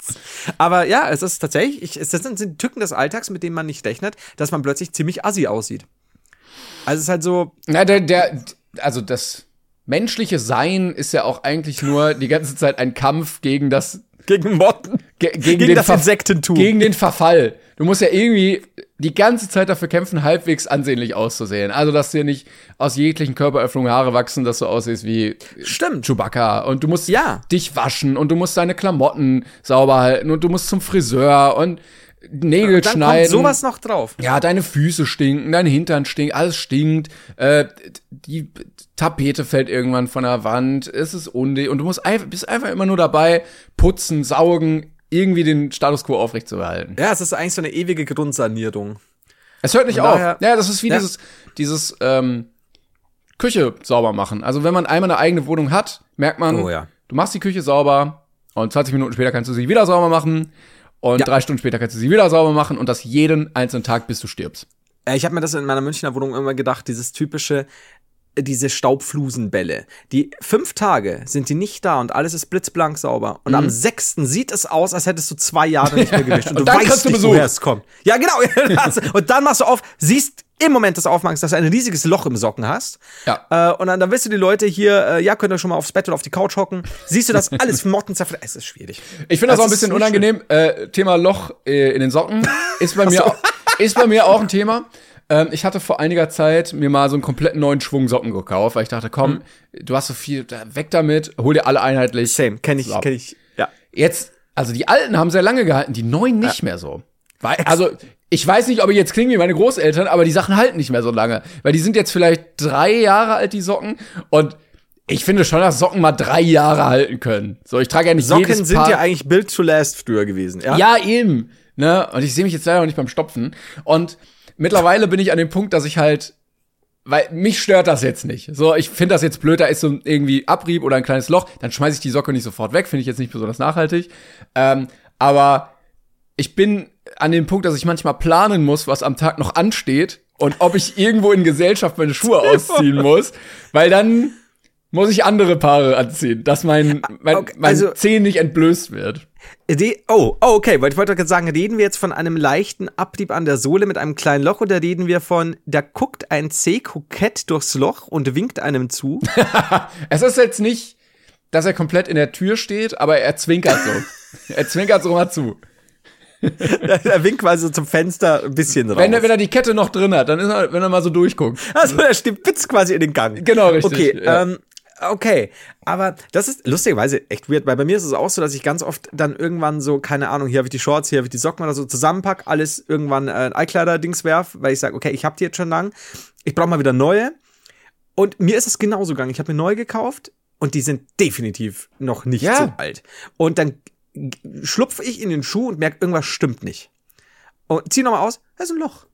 Aber ja, es ist tatsächlich, ich, es sind, sind Tücken des Alltags, mit denen man nicht rechnet, dass man plötzlich ziemlich assi aussieht. Also es ist halt so, Na, der, der, also das menschliche Sein ist ja auch eigentlich nur die ganze Zeit ein Kampf gegen das gegen Motten, Ge gegen, gegen, den das Ver- Insektentum. Gegen den Verfall. Du musst ja irgendwie die ganze Zeit dafür kämpfen, halbwegs ansehnlich auszusehen. Also, dass dir nicht aus jeglichen Körperöffnungen Haare wachsen, dass du aussiehst wie Stimmt. Chewbacca. Und du musst Ja. dich waschen und du musst deine Klamotten sauber halten und du musst zum Friseur und Nägel Dann schneiden. kommt sowas noch drauf. Ja, deine Füße stinken, dein Hintern stinkt, alles stinkt. Äh, die Tapete fällt irgendwann von der Wand, es ist unnötig und du musst einfach, bist einfach immer nur dabei, putzen, saugen, irgendwie den Status quo aufrechtzuerhalten. Ja, es ist eigentlich so eine ewige Grundsanierung. Es hört nicht Von auf. daher- ja, das ist wie Ja. dieses, dieses ähm, Küche sauber machen. Also wenn man einmal eine eigene Wohnung hat, merkt man, Oh ja. du machst die Küche sauber und 20 Minuten später kannst du sie wieder sauber machen und Ja. drei Stunden später kannst du sie wieder sauber machen und das jeden einzelnen Tag, bis du stirbst. Äh, Ich habe mir das in meiner Münchner Wohnung immer gedacht, dieses typische, diese Staubflusenbälle. Die fünf Tage sind die nicht da und alles ist blitzblank sauber. Und Mhm. am sechsten sieht es aus, als hättest du zwei Jahre nicht mehr gewischt. Und, Und du dann weißt nicht, woher es kommt. Ja, genau. und dann machst du auf, siehst im Moment des Aufmachens, dass du ein riesiges Loch im Socken hast. Ja. Äh, und dann, dann wirst du die Leute hier, äh, ja, könnt ihr schon mal aufs Bett oder auf die Couch hocken. Siehst du das alles Motten zerfallen? Es ist schwierig. Ich finde das auch ein bisschen unangenehm. Äh, Thema Loch äh, in den Socken ist bei mir, auch, ist bei mir auch ein Thema. Ähm, ich hatte vor einiger Zeit mir mal so einen kompletten neuen Schwung Socken gekauft, weil ich dachte, komm, du hast so viel, weg damit, hol dir alle einheitlich. Same, kenn ich, So. kenn ich. Ja. Jetzt, also die alten haben sehr lange gehalten, die neuen nicht mehr so. Weil, also, ich weiß nicht, ob ich jetzt klinge wie meine Großeltern, aber die Sachen halten nicht mehr so lange. Weil die sind jetzt vielleicht drei Jahre alt, die Socken. Und ich finde schon, dass Socken mal drei Jahre halten können. So, ich trage ja nicht Socken jedes sind Paar ja eigentlich built to last früher gewesen. Ja. ja, eben. Ne? Und ich sehe mich jetzt leider noch nicht beim Stopfen. Und mittlerweile bin ich an dem Punkt, dass ich halt, weil mich stört das jetzt nicht. So, ich finde das jetzt blöd, da ist so irgendwie Abrieb oder ein kleines Loch, dann schmeiße ich die Socke nicht sofort weg, finde ich jetzt nicht besonders nachhaltig. Ähm, aber ich bin an dem Punkt, dass ich manchmal planen muss, was am Tag noch ansteht und ob ich irgendwo in Gesellschaft meine Schuhe ausziehen muss, weil dann muss ich andere Paare anziehen, dass mein, mein, Okay, mein also- Zeh nicht entblößt wird. Re oh, oh, okay, weil ich wollte gerade sagen, reden wir jetzt von einem leichten Abrieb an der Sohle mit einem kleinen Loch oder reden wir von, da guckt ein C kokett durchs Loch und winkt einem zu? Es ist jetzt nicht, dass er komplett in der Tür steht, aber er zwinkert so. er zwinkert so mal zu. er winkt quasi zum Fenster ein bisschen raus. Wenn er, wenn er die Kette noch drin hat, dann ist er, wenn er mal so durchguckt. also er stipitzt quasi in den Gang. Genau, richtig, Okay, ja. ähm, okay. Aber das ist lustigerweise echt weird, weil bei mir ist es auch so, dass ich ganz oft dann irgendwann so, keine Ahnung, hier habe ich die Shorts, hier habe ich die Socken oder so zusammenpack, alles irgendwann äh, ein Einkleider-Dings werf, weil ich sage, okay, ich habe die jetzt schon lang. Ich brauche mal wieder neue. Und mir ist es genauso gegangen. Ich habe mir neu gekauft und die sind definitiv noch nicht Ja. so alt. Und dann schlupfe ich in den Schuh und merke, irgendwas stimmt nicht. Und zieh nochmal aus, da ist ein Loch.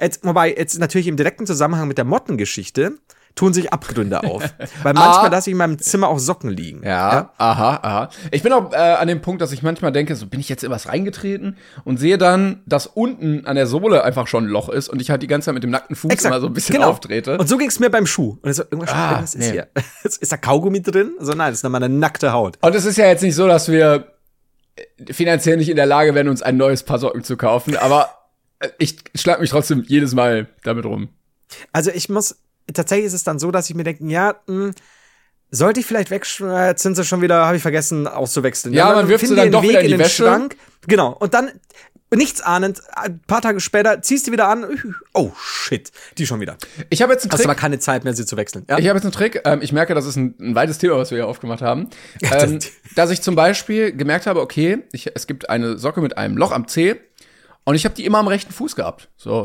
Jetzt, wobei, jetzt natürlich im direkten Zusammenhang mit der Mottengeschichte tun sich Abgründe auf. Weil manchmal Ah. lasse ich in meinem Zimmer auch Socken liegen. Ja, aha, aha. Ich bin auch äh, an dem Punkt, dass ich manchmal denke, so bin ich jetzt in was reingetreten und sehe dann, dass unten an der Sohle einfach schon ein Loch ist und ich halt die ganze Zeit mit dem nackten Fuß Exakt. immer so ein bisschen Genau. auftrete. Und so ging es mir beim Schuh. Und so, irgendwas, Ah, irgendwas ist nee. hier. Ist da Kaugummi drin? So, nein, das ist nochmal eine nackte Haut. Und es ist ja jetzt nicht so, dass wir äh, finanziell nicht in der Lage wären, uns ein neues Paar Socken zu kaufen, aber äh, ich schlag mich trotzdem jedes Mal damit rum. Also ich muss, tatsächlich ist es dann so, dass ich mir denke, ja, mh, sollte ich vielleicht wegschmeißen, sind sie schon wieder, habe ich vergessen auszuwechseln. Ja, dann man wirft sie dann doch wieder Weg in die den Wäsche. Schrank. Genau. Und dann, nichts ahnend, ein paar Tage später ziehst du wieder an, oh shit, die schon wieder. Ich habe jetzt einen Hast Trick. aber keine Zeit mehr, sie zu wechseln. Ja? Ich habe jetzt einen Trick. Ähm, ich merke, das ist ein, ein weites Thema, was wir hier aufgemacht haben. das- Ähm, dass ich zum Beispiel gemerkt habe, okay, ich, es gibt eine Socke mit einem Loch am Zeh und ich habe die immer am rechten Fuß gehabt. So,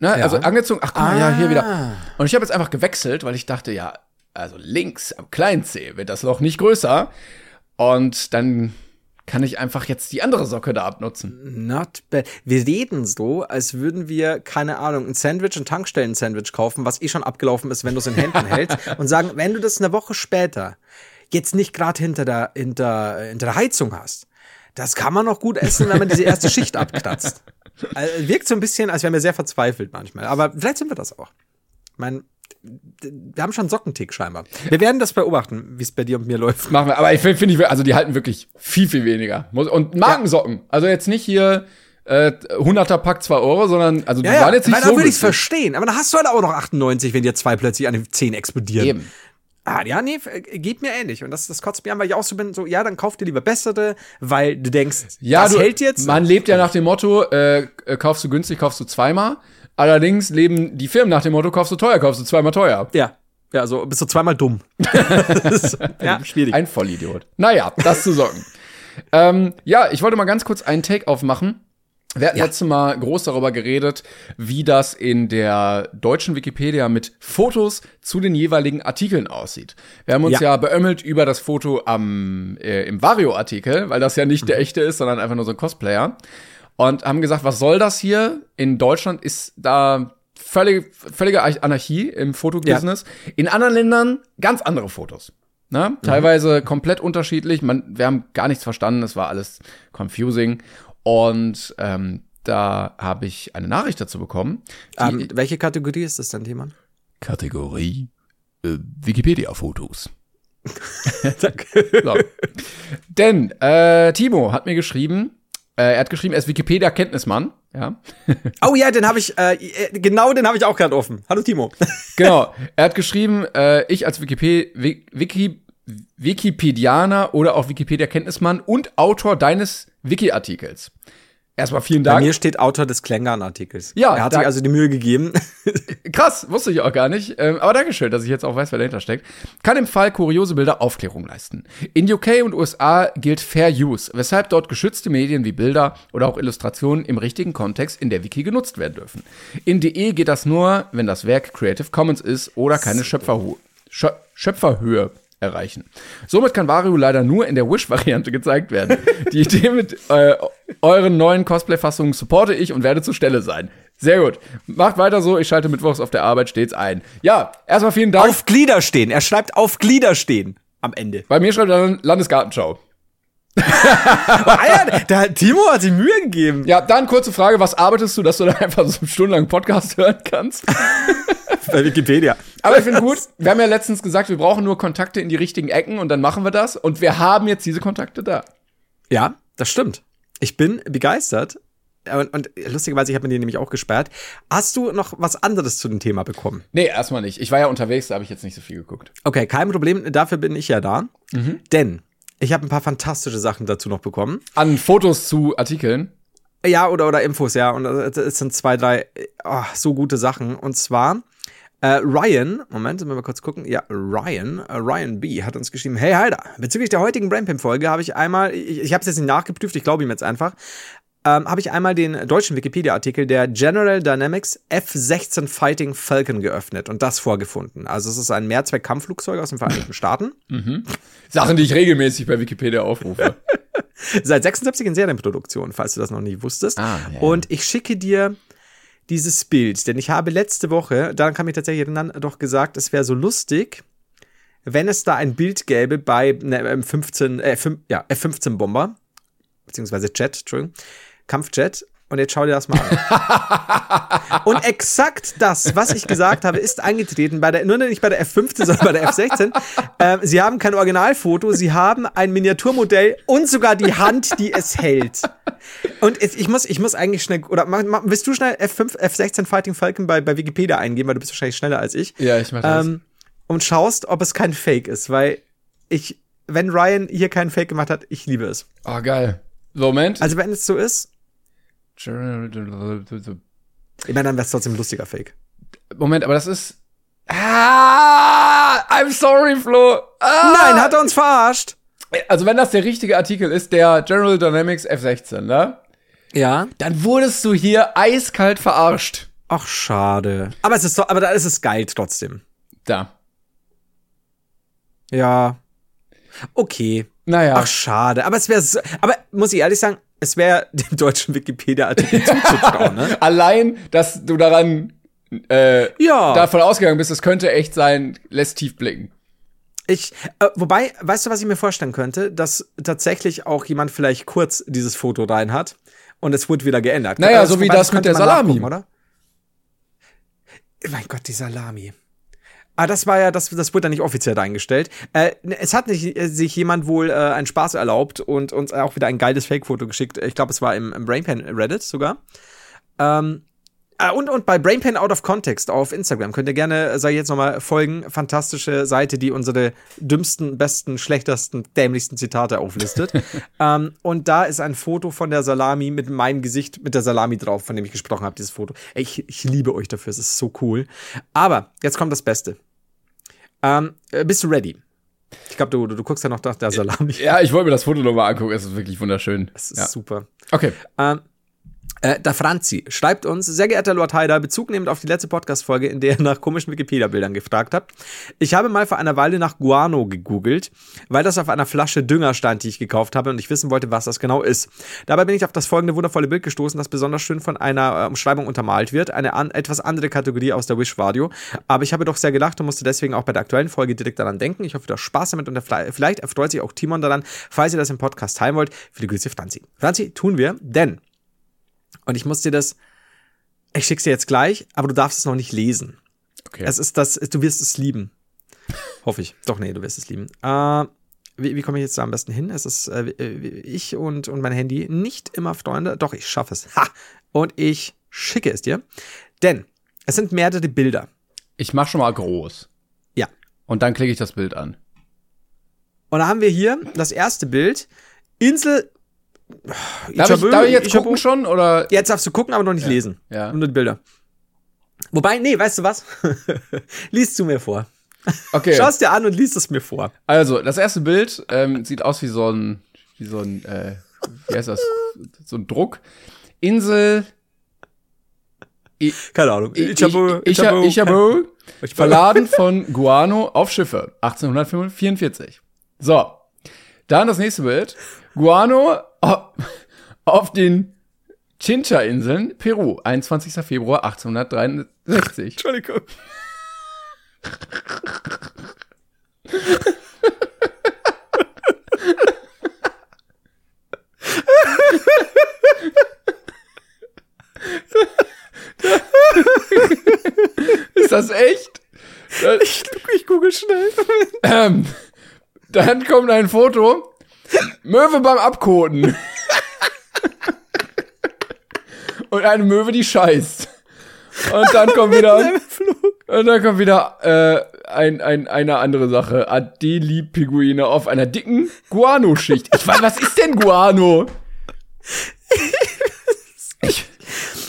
ne, Ja. also angezogen. Ach, guck mal, ja, hier Ah. wieder. Und ich habe jetzt einfach gewechselt, weil ich dachte, ja, also links am kleinen Zeh wird das Loch nicht größer. Und dann kann ich einfach jetzt die andere Socke da abnutzen. Not bad. Wir reden so, als würden wir, keine Ahnung, ein Sandwich, ein Tankstellen-Sandwich kaufen, was eh schon abgelaufen ist, wenn du es in Händen hältst, und sagen, wenn du das eine Woche später jetzt nicht gerade hinter der, hinter, hinter der Heizung hast, das kann man noch gut essen, wenn man diese erste Schicht abkratzt. Also, wirkt so ein bisschen, als wären wir sehr verzweifelt manchmal. Aber vielleicht sind wir das auch. Ich meine, wir haben schon Sockentick scheinbar. Wir werden das beobachten, wie es bei dir und mir läuft. Machen wir. Aber ich finde, find ich, also die halten wirklich viel, viel weniger. Und Markensocken. Also jetzt nicht hier äh, 100er Pack 2 Euro, sondern, also die Ja, ja, waren jetzt nicht weil so da würde ich es verstehen. Aber dann hast du halt auch noch 98, wenn dir zwei plötzlich an den Zehen explodieren. Eben. Ah, ja, nee, f- geht mir ähnlich. Und das, das kotzt mir an, weil ich auch so bin, so, ja, dann kauf dir lieber bessere, weil du denkst, Ja, das du, hält jetzt. Man lebt ja nach dem Motto, äh, äh, kaufst du günstig, kaufst du zweimal. Allerdings leben die Firmen nach dem Motto, kaufst du teuer, kaufst du zweimal teuer. ja. Ja, so bist du zweimal dumm. Ist- ja, schwierig. Ein Vollidiot. Naja, das zu Socken. ähm, ja, ich wollte mal ganz kurz einen Take aufmachen. Wir hatten letztes Mal groß darüber geredet, wie das in der deutschen Wikipedia mit Fotos zu den jeweiligen Artikeln aussieht. Wir haben uns ja, Ja. beömmelt über das Foto am, äh, im Vario-Artikel, weil das ja nicht der echte ist, sondern einfach nur so ein Cosplayer. Und haben gesagt, was soll das hier? In Deutschland ist da völlige, völlige Anarchie im Fotobusiness. In anderen Ländern ganz andere Fotos. Ne? Teilweise komplett unterschiedlich. Man, wir haben gar nichts verstanden. Es war alles confusing. Und ähm, da habe ich eine Nachricht dazu bekommen. Ähm, welche Kategorie ist das denn, Timon? Kategorie äh, Wikipedia-Fotos. Danke. So. Denn äh, Timo hat mir geschrieben, äh, er hat geschrieben, er ist Wikipedia-Kenntnismann. Ja. Oh ja, den habe ich, äh, äh, genau den habe ich auch gerade offen. Hallo Timo. Genau. Er hat geschrieben, äh, ich als Wikip Wiki, Wiki Wikipedianer oder auch Wikipedia-Kenntnismann und Autor deines Wiki-Artikels. Erstmal vielen Bei Dank. mir steht Autor des Klängern-Artikels. Ja, er hat sich also die Mühe gegeben. Krass, wusste ich auch gar nicht. Ähm, aber Dankeschön, dass ich jetzt auch weiß, wer dahinter steckt. Kann im Fall kuriose Bilder Aufklärung leisten. In UK und USA gilt Fair Use, weshalb dort geschützte Medien wie Bilder oder auch Illustrationen im richtigen Kontext in der Wiki genutzt werden dürfen. In DE geht das nur, wenn das Werk Creative Commons ist oder keine Schöpferhu Schö Schöpferhöhe erreichen. Somit kann Wario leider nur in der Wish-Variante gezeigt werden. Die Idee mit äh, euren neuen Cosplay-Fassungen supporte ich und werde zur Stelle sein. Sehr gut. Macht weiter so, ich schalte mittwochs auf der Arbeit stets ein. Ja, erstmal vielen Dank. auf Glieder stehen. Er schreibt auf Glieder stehen. Am Ende. Bei mir schreibt er Landesgartenschau. Ja, der Timo hat sich Mühe gegeben. Ja, dann kurze Frage, was arbeitest du, dass du da einfach so stundenlang Podcast hören kannst? Bei Wikipedia. Aber ich finde gut, wir haben ja letztens gesagt, wir brauchen nur Kontakte in die richtigen Ecken und dann machen wir das. Und wir haben jetzt diese Kontakte da. Ja, das stimmt. Ich bin begeistert. Und, und lustigerweise, ich habe mir den nämlich auch gesperrt. Hast du noch was anderes zu dem Thema bekommen? Nee, erstmal nicht. Ich war ja unterwegs, da habe ich jetzt nicht so viel geguckt. Okay, kein Problem. Dafür bin ich ja da. Denn ich habe ein paar fantastische Sachen dazu noch bekommen. An Fotos zu Artikeln. Ja, oder, oder Infos, ja. Und äh, es sind zwei, drei oh, so gute Sachen. Und zwar äh, Ryan, Moment, müssen wir mal kurz gucken. Ja, Ryan, äh, Ryan B. hat uns geschrieben, hey Heider, bezüglich der heutigen Brainpimp-Folge habe ich einmal, ich, ich habe es jetzt nicht nachgeprüft, ich glaube ihm jetzt einfach, ähm, habe ich einmal den deutschen Wikipedia-Artikel der General Dynamics F-16 Fighting Falcon geöffnet und das vorgefunden. Also es ist ein Mehrzweck-Kampfflugzeug aus den Vereinigten Staaten. Sachen, die ich regelmäßig bei Wikipedia aufrufe. Seit 76 in Serienproduktion, falls du das noch nicht wusstest. Ah, ja. Und ich schicke dir dieses Bild, denn ich habe letzte Woche, daran kann mich tatsächlich erinnern, doch gesagt, es wäre so lustig, wenn es da ein Bild gäbe bei ne, M15, äh, fün- ja, F-15 Bomber, beziehungsweise Jet, Entschuldigung, Kampfjet. Und jetzt schau dir das mal an. Und exakt das, was ich gesagt habe, ist eingetreten bei der, nur nicht bei der F-15, sondern bei der F-16. Ähm, sie haben kein Originalfoto, sie haben ein Miniaturmodell und sogar die Hand, die es hält. Und ich muss, ich muss eigentlich schnell, oder mach, mach, willst du schnell F5, F16 Fighting Falcon bei, bei Wikipedia eingeben, weil du bist wahrscheinlich schneller als ich. Ja, ich mach das. Ähm, und schaust, ob es kein Fake ist, weil ich, wenn Ryan hier keinen Fake gemacht hat, ich liebe es. Oh, geil. Moment. Also wenn es so ist, ich meine, dann wäre es trotzdem ein lustiger Fake. Moment, aber das ist. Ah, I'm sorry, Flo. Ah. Nein, hat er uns verarscht. Also, wenn das der richtige Artikel ist, der General Dynamics F16, ne? Ja. Dann wurdest du hier eiskalt verarscht. Ach, schade. Aber es ist so, aber da ist es geil trotzdem. Da. Ja. Okay. Naja. Ach, schade. Aber es wäre so, aber muss ich ehrlich sagen, es wäre dem deutschen Wikipedia-Artikel zuzutrauen, ne? Allein, dass du daran äh, Ja. davon ausgegangen bist, es könnte echt sein, lässt tief blicken. Ich, äh, wobei, weißt du, was ich mir vorstellen könnte? Dass tatsächlich auch jemand vielleicht kurz dieses Foto rein hat und es wurde wieder geändert. Naja, Also, so wie das mit der Salami. Oder? Mein Gott, die Salami. Ah, das war ja, das, das wurde dann nicht offiziell eingestellt. Äh, es hat nicht, äh, sich jemand wohl äh, einen Spaß erlaubt und uns auch wieder ein geiles Fake-Foto geschickt. Ich glaube, es war im, im Brainpan Reddit sogar. Ähm, ah, und, und bei Brainpan Out of Context auf Instagram könnt ihr gerne, sag ich jetzt nochmal, folgen. Fantastische Seite, die unsere dümmsten, besten, schlechtesten, dämlichsten Zitate auflistet. ähm, und da ist ein Foto von der Salami mit meinem Gesicht, mit der Salami drauf, von dem ich gesprochen habe, dieses Foto. Ich, ich liebe euch dafür, es ist so cool. Aber jetzt kommt das Beste. Ähm, äh, bist du ready? Ich glaube, du, du, du guckst ja noch nach der Salami. Ja, ich wollte mir das Foto nochmal angucken, es ist wirklich wunderschön. Das ist ja. super. Okay. Ähm, Äh, der Franzi schreibt uns, sehr geehrter Lord Haider, Bezug nehmend auf die letzte Podcast-Folge, in der ihr nach komischen Wikipedia-Bildern gefragt habt. Ich habe mal vor einer Weile nach Guano gegoogelt, weil das auf einer Flasche Dünger stand, die ich gekauft habe und ich wissen wollte, was das genau ist. Dabei bin ich auf das folgende wundervolle Bild gestoßen, das besonders schön von einer äh, Umschreibung untermalt wird. Eine an, etwas andere Kategorie aus der Wish-Radio. Aber ich habe doch sehr gelacht und musste deswegen auch bei der aktuellen Folge direkt daran denken. Ich hoffe, du hast Spaß damit und vielleicht erfreut sich auch Timon daran, falls ihr das im Podcast teilen wollt. Viele Grüße, Franzi. Franzi, tun wir, denn und ich muss dir das, ich schick's dir jetzt gleich, aber du darfst es noch nicht lesen. Okay. Es ist das, du wirst es lieben. Hoffe ich. Doch, nee, du wirst es lieben. Äh, wie, wie komme ich jetzt da am besten hin? Es ist äh, ich und, und mein Handy nicht immer Freunde. Doch, ich schaffe es. Ha! Und ich schicke es dir. Denn es sind mehrere Bilder. Ich mach schon mal groß. Ja. Und dann klicke ich das Bild an. Und da haben wir hier das erste Bild. Insel Darf ich, darf ich jetzt gucken schon? Oder? Jetzt darfst du gucken, aber noch nicht Ja. lesen. Ja. Nur die Bilder. Wobei, nee, weißt du was? lies zu mir vor. Okay. Schau es dir an und liest es mir vor. Also, das erste Bild ähm, sieht aus wie so ein, wie so ein, äh, wie heißt das? So ein Druck. Insel. I, Keine Ahnung. I, ich, ich, Ichabo, verladen von Guano auf Schiffe. 1844. So. Dann das nächste Bild. Guano auf, auf den Chincha-Inseln, Peru. 21. Februar 1863. Entschuldigung. Ist das echt? Ich, ich google schnell. Ähm, dann kommt ein Foto. Möwe beim Abkoten. Und eine Möwe, die scheißt. Und dann kommt wieder, und dann kommt wieder äh, ein, ein, eine andere Sache. Adelie-Pinguine auf einer dicken Guano-Schicht. Ich weiß, was ist denn Guano?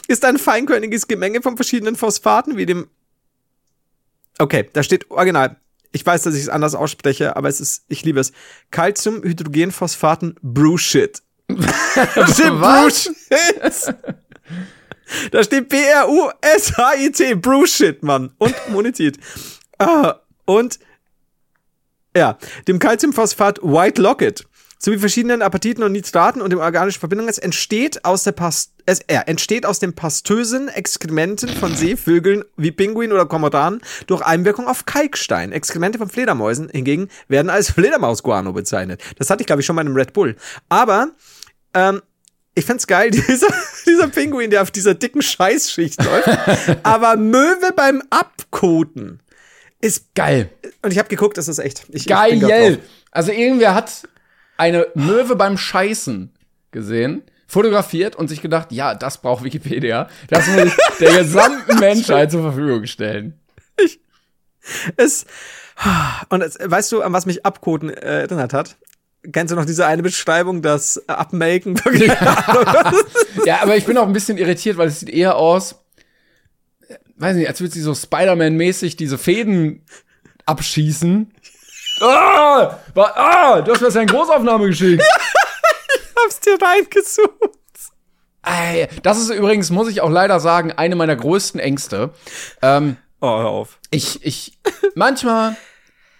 Ist ein feinkörniges Gemenge von verschiedenen Phosphaten wie dem. Okay, da steht original. Ich weiß, dass ich es anders ausspreche, aber es ist, ich liebe es. Calcium, Hydrogenphosphaten, Brushit. Brushit. Da steht B-R-U-S-H-I-T, Brushit, Mann. Und Monizid. Ah, und ja, dem Calciumphosphat White Locket sowie verschiedenen Apatiten und Nitraten und dem organischen Verbindungen. Es entsteht aus der Pas es er entsteht aus den pastösen Exkrementen von Seevögeln wie Pinguin oder Kormoranen durch Einwirkung auf Kalkstein. Exkremente von Fledermäusen hingegen werden als Fledermausguano bezeichnet. Das hatte ich glaube ich schon mal im Red Bull. Aber ähm, ich find's geil, dieser, dieser Pinguin, der auf dieser dicken Scheißschicht läuft. Aber Möwe beim Abkoten ist Geil. und ich habe geguckt, das ist echt. Ich, ich Geil. drauf. Also irgendwer hat eine Möwe beim Scheißen gesehen, fotografiert und sich gedacht, ja, das braucht Wikipedia. Das muss ich der gesamten Menschheit zur Verfügung stellen. Es, und es, weißt du, an was mich Abkoten äh, erinnert hat? Kennst du noch diese eine Beschreibung, das Abmelken? Ja, aber ich bin auch ein bisschen irritiert, weil es sieht eher aus, äh, weiß nicht, als würde sie so Spider-Man-mäßig diese Fäden abschießen. Ah, ah, du hast mir das ja in Großaufnahme geschickt. hab's dir reingesucht. Ey, das ist übrigens, muss ich auch leider sagen, eine meiner größten Ängste. Ähm, Oh, hör auf. ich, ich, manchmal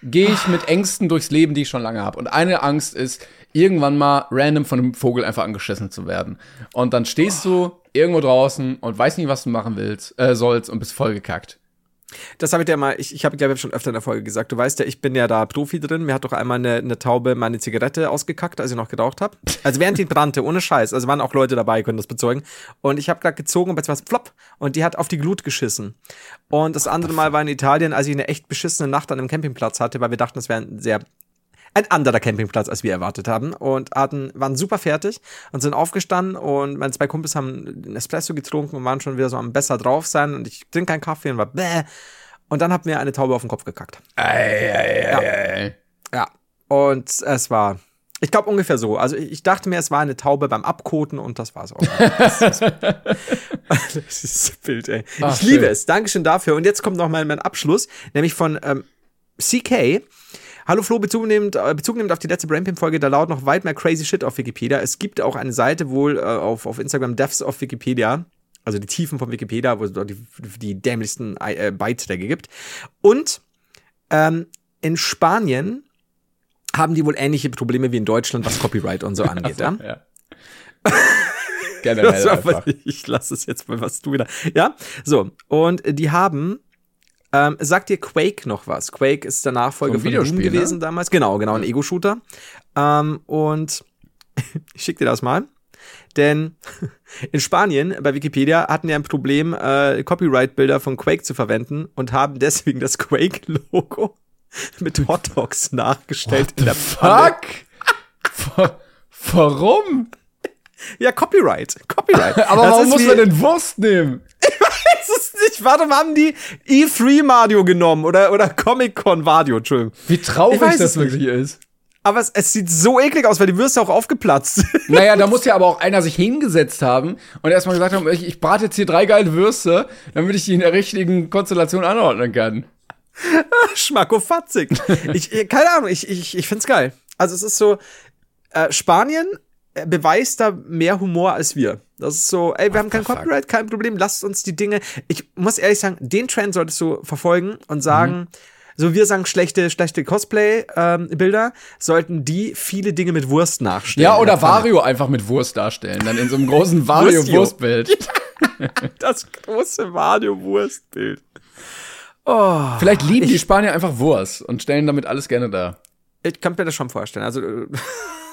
gehe ich mit Ängsten durchs Leben, die ich schon lange habe. Und eine Angst ist, irgendwann mal random von einem Vogel einfach angeschissen zu werden. Und dann stehst du irgendwo draußen und weißt nicht, was du machen willst, äh, sollst und bist vollgekackt. Das habe ich dir mal, ich, ich habe glaube ich schon öfter in der Folge gesagt. Du weißt ja, ich bin ja da Profi drin. Mir hat doch einmal eine, eine Taube meine Zigarette ausgekackt, als ich noch geraucht habe. Also während die brannte, ohne Scheiß. Also waren auch Leute dabei, können das bezeugen. Und ich habe gerade gezogen und war es plopp und die hat auf die Glut geschissen. Und das andere Mal war in Italien, als ich eine echt beschissene Nacht an einem Campingplatz hatte, weil wir dachten, das wäre ein sehr ein anderer Campingplatz, als wir erwartet haben. Und hatten, waren super fertig und sind aufgestanden und meine zwei Kumpels haben einen Espresso getrunken und waren schon wieder so am besser drauf sein und ich trinke keinen Kaffee und war bäh. Und dann hat mir eine Taube auf den Kopf gekackt. Ei, ei, ei, ei. Ja. Und es war, ich glaube ungefähr so. Also ich dachte mir, es war eine Taube beim Abkoten und das war's auch. das ist das Bild, ey. Ach, ich liebe schön. es. Dankeschön dafür. Und jetzt kommt noch mal mein Abschluss, nämlich von ähm, CK. Hallo Flo, Bezug nehmend, äh, Bezug nehmend auf die letzte Brainpimp-Folge, da lautet noch weit mehr crazy shit auf Wikipedia. Es gibt auch eine Seite wohl äh, auf, auf Instagram, Deaths of Wikipedia, also die Tiefen von Wikipedia, wo es dort die, die dämlichsten äh, Beiträge gibt. Und ähm, in Spanien haben die wohl ähnliche Probleme wie in Deutschland, was Copyright und so angeht. ja? Ja. Generell Das war- einfach. ich lasse es jetzt mal, was du wieder. Ja, so. Und die haben. Ähm, sagt dir Quake noch was? Quake ist der Nachfolger So von Doom Videospiel, gewesen ne? damals. Genau, genau, ein Ego-Shooter. Ähm, und ich schick dir das mal. Denn in Spanien, bei Wikipedia, hatten die ein Problem, äh, Copyright-Bilder von Quake zu verwenden und haben deswegen das Quake-Logo mit Hotdogs nachgestellt in der Pfanne. Fuck! Wa- Warum? Ja, Copyright. Copyright. Aber Das warum muss wie- man denn Wurst nehmen? Weiß es nicht. Warum haben die E3 Mario genommen oder, oder Comic-Con Mario, Entschuldigung. Wie traurig Ich das wirklich ist. Aber es, es sieht so eklig aus, weil die Würste auch aufgeplatzt. Naja, da muss ja aber auch einer sich hingesetzt haben und erstmal gesagt haben, ich, ich brate jetzt hier drei geile Würste, damit ich die in der richtigen Konstellation anordnen kann. Schmackofatzig. ich, ich- keine Ahnung, ich, ich, ich find's geil. Also es ist so, äh, Spanien beweist da mehr Humor als wir. Das ist so, ey, wir haben kein? Copyright, kein Problem, lasst uns die Dinge. Ich muss ehrlich sagen, den Trend solltest du verfolgen und sagen, Mhm. so wir sagen schlechte, schlechte Cosplay-Bilder, sollten die viele Dinge mit Wurst nachstellen. Ja, oder. Vario einfach mit Wurst darstellen, dann in so einem großen Wurstio. Vario-Wurstbild. Das große Mario-Wurstbild. Vielleicht lieben die Spanier einfach Wurst und stellen damit alles gerne da. Ich kann mir das schon vorstellen. Also, äh, oh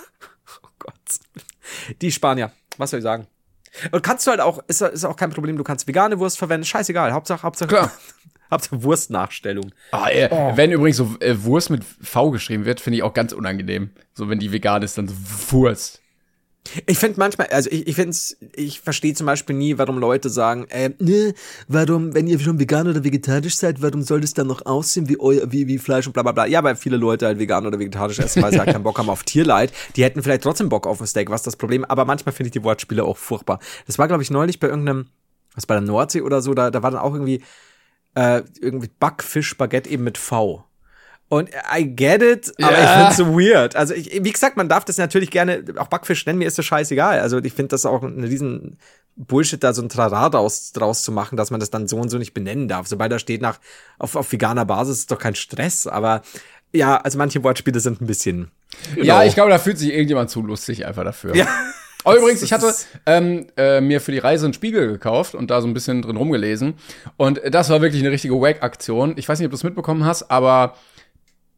Gott. Die Spanier, was soll ich sagen? Und kannst du halt auch, ist, ist auch kein Problem, du kannst vegane Wurst verwenden, scheißegal, Hauptsache, Hauptsache, Klar. Hauptsache Wurstnachstellung. Ah, äh, Wenn übrigens so äh, Wurst mit V geschrieben wird, finde ich auch ganz unangenehm. So, wenn die vegan ist, dann so Wurst. Ich finde manchmal, also ich, ich finde ich verstehe zum Beispiel nie, warum Leute sagen, äh, ne, warum, wenn ihr schon vegan oder vegetarisch seid, warum soll das dann noch aussehen wie, euer, wie, wie Fleisch und bla bla bla. Ja, weil viele Leute halt vegan oder vegetarisch essen, weil sie halt keinen Bock haben auf Tierleid. Die hätten vielleicht trotzdem Bock auf ein Steak, was das Problem? Aber manchmal finde ich die Wortspiele auch furchtbar. Das war, glaube ich, neulich bei irgendeinem, was bei der Nordsee oder so, da, da war dann auch irgendwie, äh, irgendwie Backfisch, Baguette eben mit V. Und I get it, aber Ja. ich find's so weird. Also ich, wie gesagt, man darf das natürlich gerne, auch Backfisch nennen, mir ist das scheißegal. Also ich finde das auch ein riesen Bullshit, da so ein Trara draus, draus zu machen, dass man das dann so und so nicht benennen darf. Sobald da steht nach, auf, auf veganer Basis ist doch kein Stress, aber ja, also manche Wortspiele sind ein bisschen. Ja, ich glaube, da fühlt sich irgendjemand zu lustig einfach dafür. Ja. Aber übrigens, ich hatte ähm, äh, mir für die Reise einen Spiegel gekauft und da so ein bisschen drin rumgelesen. Und das war wirklich eine richtige Wack-Aktion. Ich weiß nicht, ob du es mitbekommen hast, aber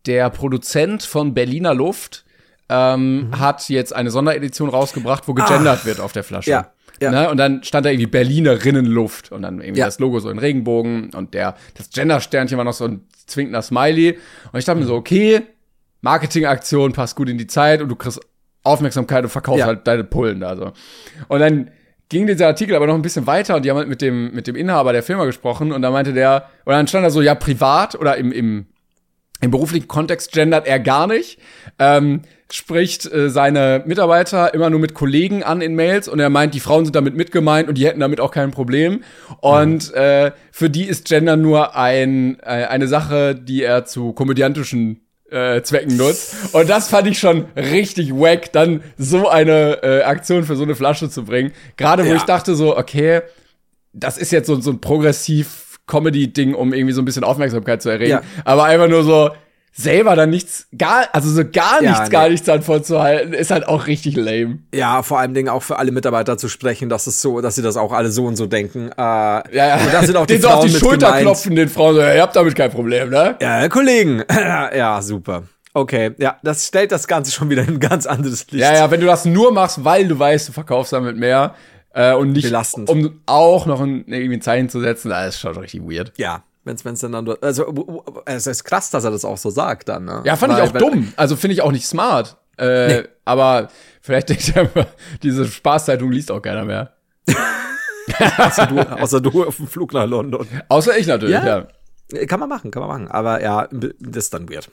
der Produzent von Berliner Luft ähm, Mhm. hat jetzt eine Sonderedition rausgebracht, wo gegendert wird auf der Flasche. Ja, ja. Ne? Und dann stand da irgendwie Berlinerinnenluft und dann irgendwie Ja. das Logo so in Regenbogen und der das Gender-Sternchen war noch so ein zwinkender Smiley. Und ich dachte mir so, okay, Marketingaktion passt gut in die Zeit und du kriegst Aufmerksamkeit und verkaufst Ja. halt deine Pullen da so. Und dann ging dieser Artikel aber noch ein bisschen weiter und die haben halt mit dem, mit dem Inhaber der Firma gesprochen und da meinte der, und dann stand da so, ja, privat oder im, im, im beruflichen Kontext gendert er gar nicht, ähm, spricht äh, seine Mitarbeiter immer nur mit Kollegen an in Mails und er meint, die Frauen sind damit mitgemeint und die hätten damit auch kein Problem. Und äh, für die ist Gender nur ein, äh, eine Sache, die er zu komödiantischen äh, Zwecken nutzt. Und das fand ich schon richtig wack, dann so eine äh, Aktion für so eine Flasche zu bringen. Gerade wo Ja. ich dachte so, okay, das ist jetzt so, so ein progressiv Comedy-Ding, um irgendwie so ein bisschen Aufmerksamkeit zu erregen. Ja. Aber einfach nur so selber dann nichts, gar, also so gar Ja, nichts, nee. gar nichts dann vorzuhalten, ist halt auch richtig lame. Ja, vor allem Dingen auch für alle Mitarbeiter zu sprechen, dass es so, dass sie das auch alle so und so denken. Äh, Ja, ja. Und da sind auch die Den so auf Frauen die Schulter gemeint. klopfen, den Frauen so, ja, ihr habt damit kein Problem, ne? Ja, Kollegen. ja, super. Okay, ja, das stellt das Ganze schon wieder in ein ganz anderes Licht. Ja, ja, wenn du das nur machst, weil du weißt, du verkaufst damit mehr äh, und nicht, Belastend. um auch noch ein, irgendwie ein Zeichen zu setzen, das ist schon richtig weird. Ja, wenn's, wenn's dann, dann also, es ist krass, dass er das auch so sagt dann, ne? Ja, fand Weil- ich auch dumm. Also finde ich auch nicht smart. Äh, Aber vielleicht denkt er diese Spaßzeitung liest auch keiner mehr. Außer du, außer du auf dem Flug nach London. Außer ich natürlich, Ja. ja. Kann man machen, kann man machen. Aber ja, das ist dann weird.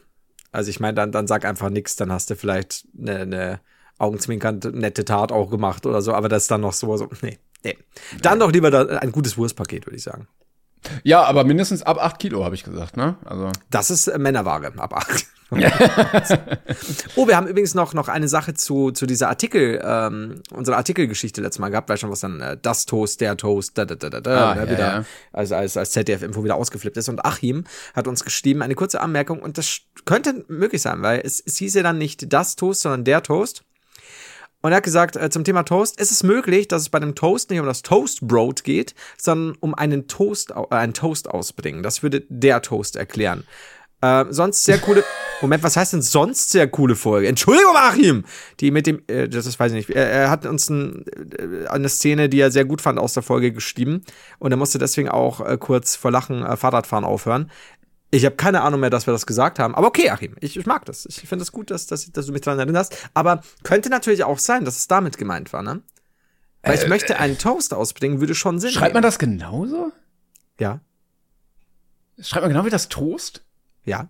Also ich meine, dann, dann sag einfach nix, dann hast du vielleicht eine, eine augenzwinkernd nette Tat auch gemacht oder so, aber das ist dann noch so, so nee, nee. Dann doch lieber da, ein gutes Wurstpaket, würde ich sagen. Ja, aber mindestens ab 8 Kilo, habe ich gesagt, ne? Also. Das ist äh, Männerware, ab 8. oh, wir haben übrigens noch, noch eine Sache zu, zu dieser Artikel, ähm, unsere Artikelgeschichte letztes Mal gehabt, weil schon was dann äh, das Toast, der Toast, da, da, da, da, da, Ah, ne, ja, wieder, ja. als, als, als ZDF-Info wieder ausgeflippt ist. Und Achim hat uns geschrieben, eine kurze Anmerkung, und das könnte möglich sein, weil es, es hieß ja dann nicht das Toast, sondern der Toast. Und er hat gesagt, äh, zum Thema Toast, ist es möglich, dass es bei dem Toast nicht um das Toastbrot geht, sondern um einen Toast, äh, einen Toast ausbringen. Das würde der Toast erklären. Äh, sonst sehr coole. Moment, was heißt denn sonst sehr coole Folge? Entschuldigung, Achim! Die mit dem, äh, das, das weiß ich nicht. Er, er hat uns ein, äh, eine Szene, die er sehr gut fand, aus der Folge geschrieben. Und er musste deswegen auch äh, kurz vor Lachen äh, Fahrradfahren aufhören. Ich habe keine Ahnung mehr, dass wir das gesagt haben. Aber okay, Achim, ich, ich mag das. Ich finde es gut, dass, dass, dass du mich daran erinnerst. Aber könnte natürlich auch sein, dass es damit gemeint war, ne? Weil ich möchte einen Toast ausbringen, würde schon Sinn Schreibt man geben. das genauso? Ja, Schreibt man genau wie das Toast? ja.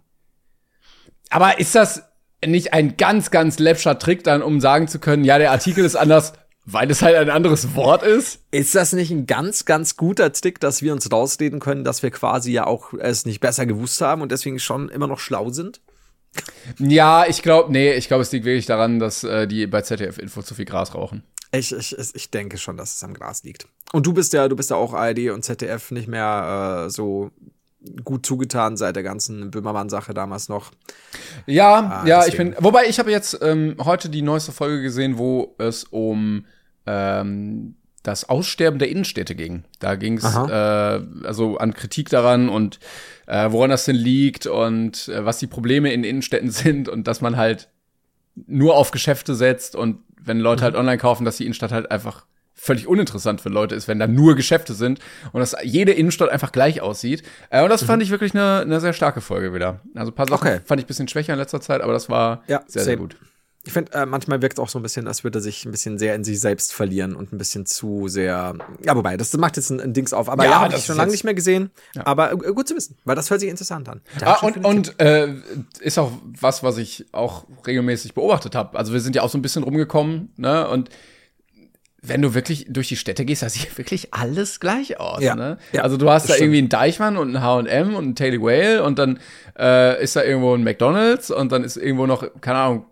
Aber ist das nicht ein ganz, ganz läppscher Trick dann, um sagen zu können, ja, der Artikel ist anders, weil es halt ein anderes Wort ist? Ist das nicht ein ganz, ganz guter Trick, dass wir uns rausreden können, dass wir quasi ja auch es nicht besser gewusst haben und deswegen schon immer noch schlau sind? Ja, ich glaube, nee, ich glaube, es liegt wirklich daran, dass äh, die bei ZDF Info zu viel Gras rauchen. Ich, ich, ich denke schon, dass es am Gras liegt. Und du bist ja, du bist ja auch ARD und ZDF nicht mehr äh, so gut zugetan seit der ganzen Böhmermann-Sache damals noch. Ja, Ah, ja, ich deswegen. bin. Wobei ich habe jetzt ähm, heute die neueste Folge gesehen, wo es um ähm, das Aussterben der Innenstädte ging. Da ging es äh, also an Kritik daran und äh, woran das denn liegt und äh, was die Probleme in Innenstädten sind und dass man halt nur auf Geschäfte setzt und wenn Leute halt online kaufen, dass die Innenstadt halt einfach völlig uninteressant für Leute ist, wenn da nur Geschäfte sind und dass jede Innenstadt einfach gleich aussieht. Äh, und das fand ich wirklich eine, eine sehr starke Folge wieder. Also ein paar Sachen Okay. fand ich ein bisschen schwächer in letzter Zeit, aber das war Ja, sehr, sehr same. gut. Ich finde, äh, manchmal wirkt es auch so ein bisschen, als würde er sich ein bisschen sehr in sich selbst verlieren und ein bisschen zu sehr. Ja, wobei, das macht jetzt ein, ein Dings auf. Aber Ja, ja, habe das ich schon lange nicht mehr gesehen. Aber äh, gut zu wissen, weil das hört sich interessant an. Ah, und und äh, ist auch was, was ich auch regelmäßig beobachtet habe. Also wir sind ja auch so ein bisschen rumgekommen, ne? Und wenn du wirklich durch die Städte gehst, da sieht wirklich alles gleich aus. Ja. Ne? Ja, also du hast da stimmt. irgendwie einen Deichmann und einen H&M und einen Taily Whale und dann äh, ist da irgendwo ein McDonald's und dann ist irgendwo noch, keine Ahnung,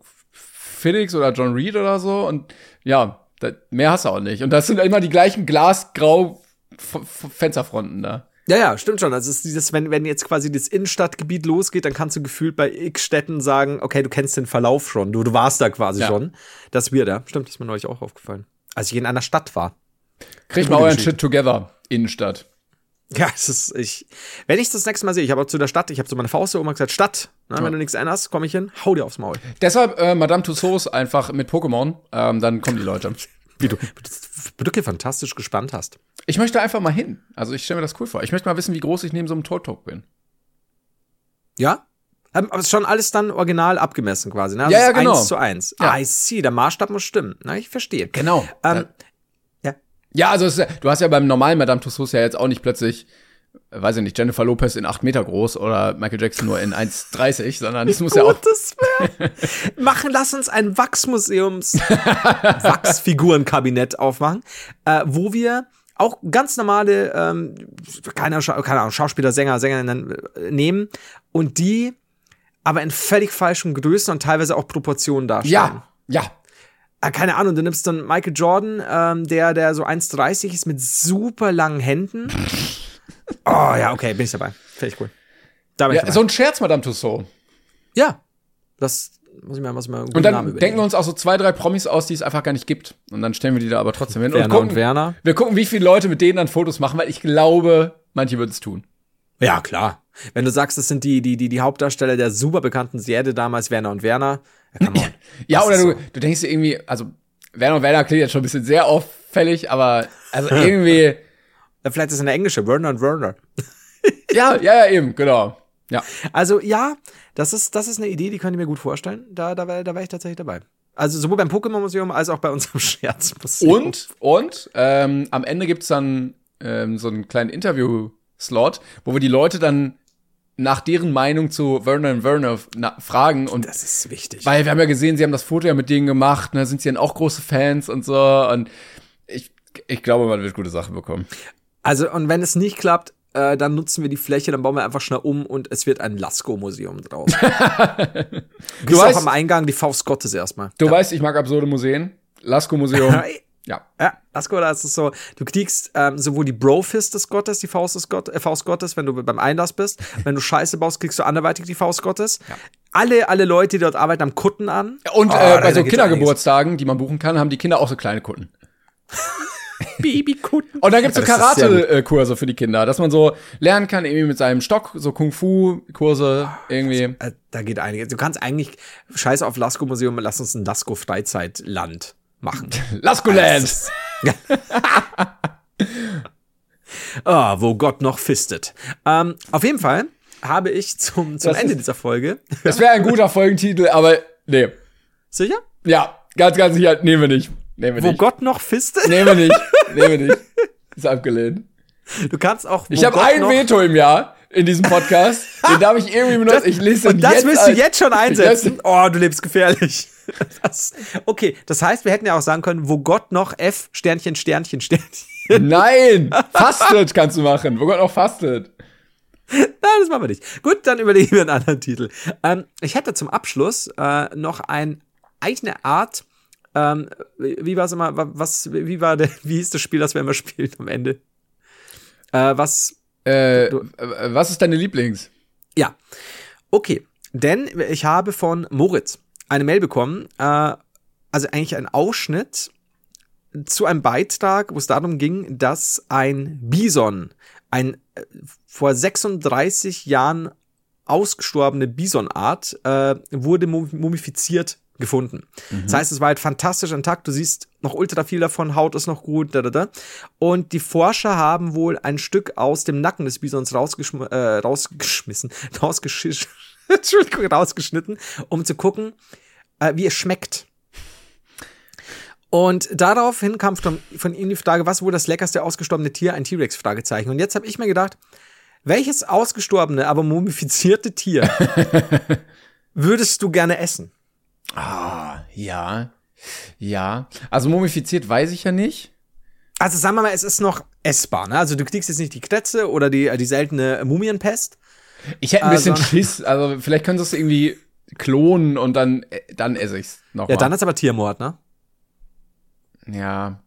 Felix oder John Reed oder so und ja, da, mehr hast du auch nicht. Und das sind immer die gleichen glasgrau Fensterfronten da. Ja, ja, stimmt schon. Also es ist dieses, wenn, wenn jetzt quasi das Innenstadtgebiet losgeht, dann kannst du gefühlt bei x Städten sagen, okay, du kennst den Verlauf schon, du, du warst da quasi Ja. schon. Das ist weird, ja. Stimmt, das ist mir neulich auch aufgefallen. Als ich in einer Stadt war. Kriegt mal euren. Shit together, Innenstadt. Ja, es ist, ich, wenn ich das nächste Mal sehe, ich habe auch zu der Stadt, ich habe so meine Faust hier oben gesagt, Stadt, ne, wenn du nichts änderst, komme ich hin, hau dir aufs Maul. Deshalb äh, Madame Tussauds einfach mit Pokémon, ähm, dann kommen die Leute. Wie du, wie du fantastisch gespannt hast. Ich möchte einfach mal hin. Also ich stelle mir das cool vor. Ich möchte mal wissen, wie groß ich neben so einem Toad bin. Ja? Ähm, Aber es ist schon alles dann original abgemessen quasi, ne? Also Ja, ja, genau. Eins zu eins. Ja. Ah, I see, der Maßstab muss stimmen. Na, ich verstehe. Genau. Ähm, ja. Ja, also es, du hast ja beim normalen Madame Tussauds ja jetzt auch nicht plötzlich, äh, weiß ich nicht, Jennifer Lopez in 8 Meter groß oder Michael Jackson nur in 1,30, sondern es muss ja auch. Wär. Machen, lass uns ein Wachsmuseums Wachsfigurenkabinett aufmachen, äh, wo wir auch ganz normale, ähm, keine, keine Ahnung, Schauspieler, Sänger, Sängerinnen äh, nehmen und die aber in völlig falschen Größen und teilweise auch Proportionen darstellen. Ja, ja. Ah, keine Ahnung, du nimmst dann Michael Jordan, ähm, der, der so 1,30 ist mit super langen Händen. Oh ja, okay, bin ich dabei. Finde ich cool. Da bin ich ja dabei. so ein Scherz, Madame Tussauds. ja, das muss ich mir, muss ich mir einen Und Namen dann überlegen. denken wir uns auch so zwei, drei Promis aus, die es einfach gar nicht gibt. Und dann stellen wir die da aber trotzdem hin. Werner und, gucken, und Werner. Wir gucken, wie viele Leute mit denen dann Fotos machen, weil ich glaube, manche würden es tun. Ja, klar. Wenn du sagst, das sind die, die, die, die Hauptdarsteller der super bekannten Serie damals, Werner und Werner. Ja. Ja, oder du, so. du denkst dir irgendwie, also Werner und Werner klingt jetzt schon ein bisschen sehr auffällig, aber also irgendwie, Vielleicht ist es eine englische, Werner und Werner. ja, ja, ja, eben, genau. Ja. Also ja, das ist, das ist eine Idee, die könnte ich mir gut vorstellen. Da, da, da wäre ich tatsächlich dabei. Also sowohl beim Pokémon-Museum als auch bei unserem Scherzmuseum. Und, und, ähm, am Ende gibt's dann ähm, so einen kleinen Interview-Slot, wo wir die Leute dann nach deren Meinung zu Werner und Werner fragen und Das ist wichtig. Weil wir haben ja gesehen, sie haben das Foto ja mit denen gemacht, ne, sind sie dann auch große Fans und so. Und ich, ich glaube, man wird gute Sachen bekommen. Also, und wenn es nicht klappt, äh, dann nutzen wir die Fläche, dann bauen wir einfach schnell um und es wird ein Lasko-Museum draus. du weißt- auch am Eingang die Faust Gottes erstmal. Du weißt, ich mag absurde Museen. Lasko-Museum. ja. Ja, Lasko, da ist es so, du kriegst ähm, sowohl die Bro-Fist des Gottes, die Faust des Gott, äh, Faust Gottes, wenn du beim Einlass bist. wenn du Scheiße baust, kriegst du anderweitig die Faust Gottes. Alle, alle Leute, die dort arbeiten, haben Kutten an. Und Oh, äh, bei da so Kindergeburtstagen, die man buchen kann, haben die Kinder auch so kleine einiges. Babykutten. Und dann gibt's so Ja, das. Karate-Kurse für die Kinder, dass man so lernen kann, irgendwie mit seinem Stock, so Kung-Fu-Kurse, irgendwie. Äh, Da geht einiges. Du kannst eigentlich Scheiß auf Lasko-Museum, lass uns ein Lasko-Freizeitland machen. Lasko-Land! Ah, wo Gott noch fistet. Ähm, auf jeden Fall habe ich zum, zum Das Ende ist- dieser Folge. Das wäre ein guter Folgentitel, aber nee. Sicher? Ja, ganz, ganz sicher, nehmen wir nicht. Nehmen wir Wo nicht. Gott noch fistet? Nehmen wir nicht. Nehmen wir nicht. Ist abgelehnt. Du kannst auch. Ich habe ein Veto im Jahr in diesem Podcast. Den darf ich irgendwie benutzen. ich lese Und den das jetzt willst du jetzt schon einsetzen? Oh, du lebst gefährlich. Das, okay, das heißt, wir hätten ja auch sagen können, wo Gott noch F, Sternchen, Sternchen, Sternchen. Nein! Fastet kannst du machen. Wo Gott noch fastet. Nein, das machen wir nicht. Gut, dann überlegen wir einen anderen Titel. Ähm, ich hätte zum Abschluss äh, noch ein, eine Art, ähm, wie war es immer, wa- was, wie war der, wie hieß das Spiel, das wir immer spielen am Ende? Äh, was, Äh, Du- was ist deine Lieblings? ja. Okay, denn ich habe von Moritz eine Mail bekommen, äh, also eigentlich ein Ausschnitt zu einem Beitrag, wo es darum ging, dass ein Bison, ein äh, vor 36 Jahren ausgestorbene Bisonart, äh, wurde mum- mumifiziert gefunden. Das heißt, es war halt fantastisch intakt. Du siehst noch ultra viel davon, Haut ist noch gut, da, da, da. Und die Forscher haben wohl ein Stück aus dem Nacken des Bisons rausgeschm äh, rausgeschmissen, Entschuldigung, rausgeschnitten, um zu gucken, äh, wie es schmeckt. Und daraufhin kam von, von ihm die Frage, was wohl das leckerste ausgestorbene Tier? Ein T-Rex? Fragezeichen. Und jetzt habe ich mir gedacht, welches ausgestorbene, aber mumifizierte Tier würdest du gerne essen? Ja. Ja. Also mumifiziert weiß ich ja nicht. Also sagen wir mal, es ist noch essbar. Ne? Also du kriegst jetzt nicht die Kretze oder die, die seltene Mumienpest. Ich hätte ein bisschen Also- Schiss. Also vielleicht können sie es irgendwie klonen und dann, äh, dann esse ich's noch Ja, dann ist aber Tiermord, ne? Ja.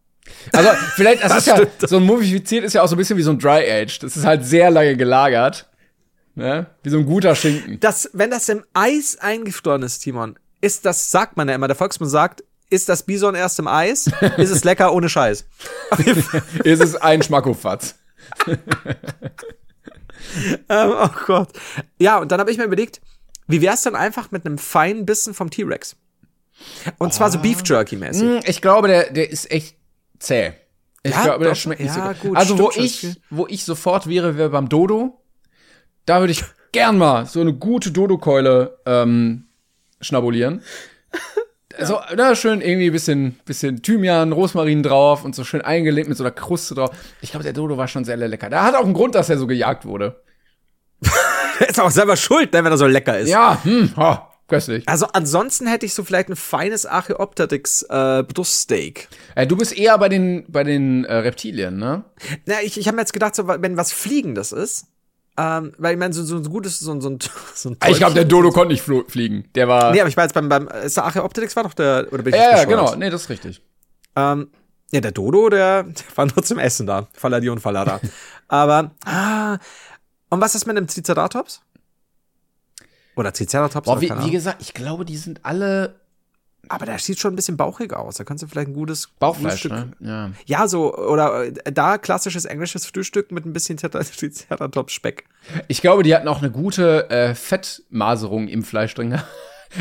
Also, vielleicht, das, ist ja, so ein mumifiziert ist ja auch so ein bisschen wie so ein Dry Age. Das ist halt sehr lange gelagert. Ne? Wie so ein guter Schinken. Das, wenn das im Eis eingefroren ist, Timon, ist das, sagt man ja immer, der Volksmund sagt, ist das Bison erst im Eis, ist es lecker ohne Scheiß. ist es ein Schmackofatz. Ähm, oh Gott. Ja, und dann habe ich mir überlegt, wie wär's denn einfach mit einem feinen Bissen vom T-Rex? Und zwar so Beef Jerky mäßig. Hm, Ich glaube, der, der ist echt zäh. Ich Ja, glaube, der schmeckt nicht ja, so gut. Also, wo ich, wo ich sofort wäre, wäre beim Dodo. Da würde ich gern mal so eine gute Dodo-Keule ähm, schnabulieren. So, na, schön irgendwie ein bisschen, bisschen Thymian, Rosmarin drauf und so schön eingelegt mit so einer Kruste drauf. Ich glaube, der Dodo war schon sehr lecker. Der hat auch einen Grund, dass er so gejagt wurde. Der ist auch selber schuld, ne, wenn er so lecker ist. Ja, hm, ha, köstlich. Also ansonsten hätte ich so vielleicht ein feines Archaeopteryx äh, Bruststeak. Äh, du bist eher bei den, bei den äh, Reptilien, ne? Na, ich, ich habe mir jetzt gedacht, so, wenn was Fliegendes ist, ähm, weil ich meine, so, so ein gutes, so, ein- so ein, so ein Ich glaube, der Dodo konnte nicht fliegen. Der war. Nee, aber ich war jetzt beim, beim ist der Archaeopteryx war doch der, oder bin ich ja, ja, genau. Nee, das ist richtig. Ähm, ja, der Dodo, der, der war nur zum Essen da. Falladi und Fallada. Aber, ah, und was ist mit einem Triceratops? Oder Triceratops? Boah, wie, wie gesagt, ich glaube, die sind alle Aber der sieht schon ein bisschen bauchig aus. Da kannst du vielleicht ein gutes Bauchfleisch, Frühstück- ne? Ja. Ja, so, oder äh, da klassisches englisches Frühstück mit ein bisschen Triceratops-Speck. Ich glaube, die hatten auch eine gute äh, Fettmaserung im Fleisch drin.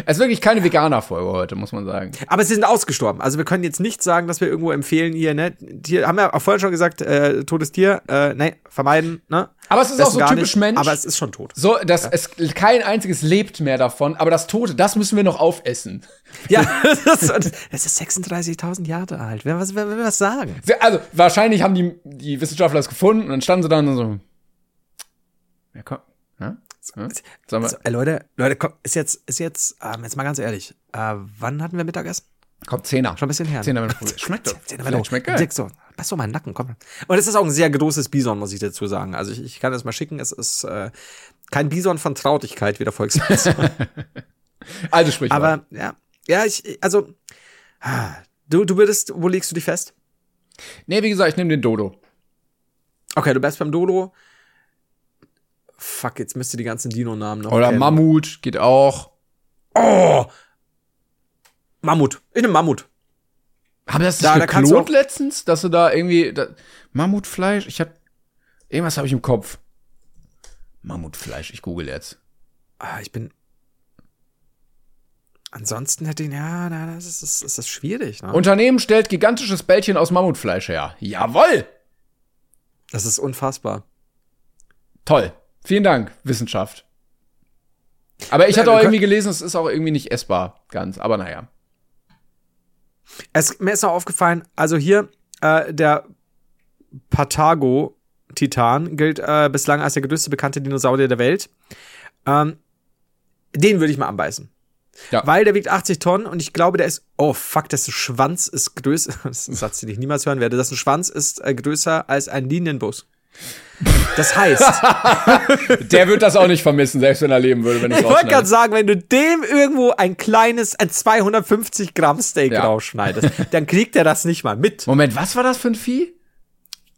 Es ist wirklich keine Veganer-Folge heute, muss man sagen. Aber sie sind ausgestorben. Also wir können jetzt nicht sagen, dass wir irgendwo empfehlen hier, ne? Tier, haben wir auch vorher schon gesagt, äh, totes Tier, äh, ne, vermeiden, ne? Aber es ist auch so typisch nicht, Mensch. Aber es ist schon tot. So, dass es kein einziges lebt mehr davon, aber das Tote, das müssen wir noch aufessen. Ja, das ist, das ist 36.000 Jahre alt. Wer, was, wer will was sagen? Also, wahrscheinlich haben die, die Wissenschaftler es gefunden und dann standen sie da und so. Ja, komm. Ja? Ja? Also, äh, Leute, Leute, komm, ist jetzt, ist jetzt, ähm, jetzt mal ganz ehrlich, äh, wann hatten wir Mittagessen? Kommt Zehner. Schon ein bisschen her. Zehner, wenn du. Schmeckt doch. Zehner, Vielleicht Schmeckt geil. Dick so. Pass so meinen Nacken, komm. Und es ist auch ein sehr großes Bison, muss ich dazu sagen. Also ich, ich kann das mal schicken. Es ist äh, kein Bison von Trautigkeit, wie der Volkswirt sagt. Also sprich Aber ja, ja, ich, also ah, du, du würdest, wo legst du dich fest? Nee, wie gesagt, ich nehme den Dodo. Okay, du bleibst beim Dodo. Fuck, jetzt müsste die ganzen Dino-Namen noch. Oder kennen. Mammut geht auch. Oh! Mammut. Ich nehme Mammut. Haben das Da- da geklont du letztens, dass du da irgendwie da, Mammutfleisch? Ich hab irgendwas habe ich im Kopf. Mammutfleisch, ich google jetzt. Ah, ich bin. Ansonsten hätte ich, ja, na, das ist, das ist, schwierig, ne? Unternehmen stellt gigantisches Bällchen aus Mammutfleisch her. Jawoll! das ist unfassbar. Toll. Vielen Dank, Wissenschaft. Aber ich hatte auch irgendwie gelesen, es ist auch irgendwie nicht essbar ganz. Aber naja. Es, mir ist noch aufgefallen, also hier, äh, der Patago-Titan gilt äh, bislang als der größte bekannte Dinosaurier der Welt. Ähm, den würde ich mal anbeißen. Ja. Weil der wiegt 80 Tonnen und ich glaube, der ist, oh fuck, dessen Schwanz ist größer, das ist ein Satz, den ich niemals hören werde, dessen Schwanz ist äh, größer als ein Linienbus. Das heißt, Der wird das auch nicht vermissen, selbst wenn er leben würde, wenn ich ich wollte gerade sagen, wenn du dem irgendwo ein kleines, ein 250 Gramm Steak Ja. rausschneidest, dann kriegt er das nicht mal mit. Moment, was war das für ein Vieh?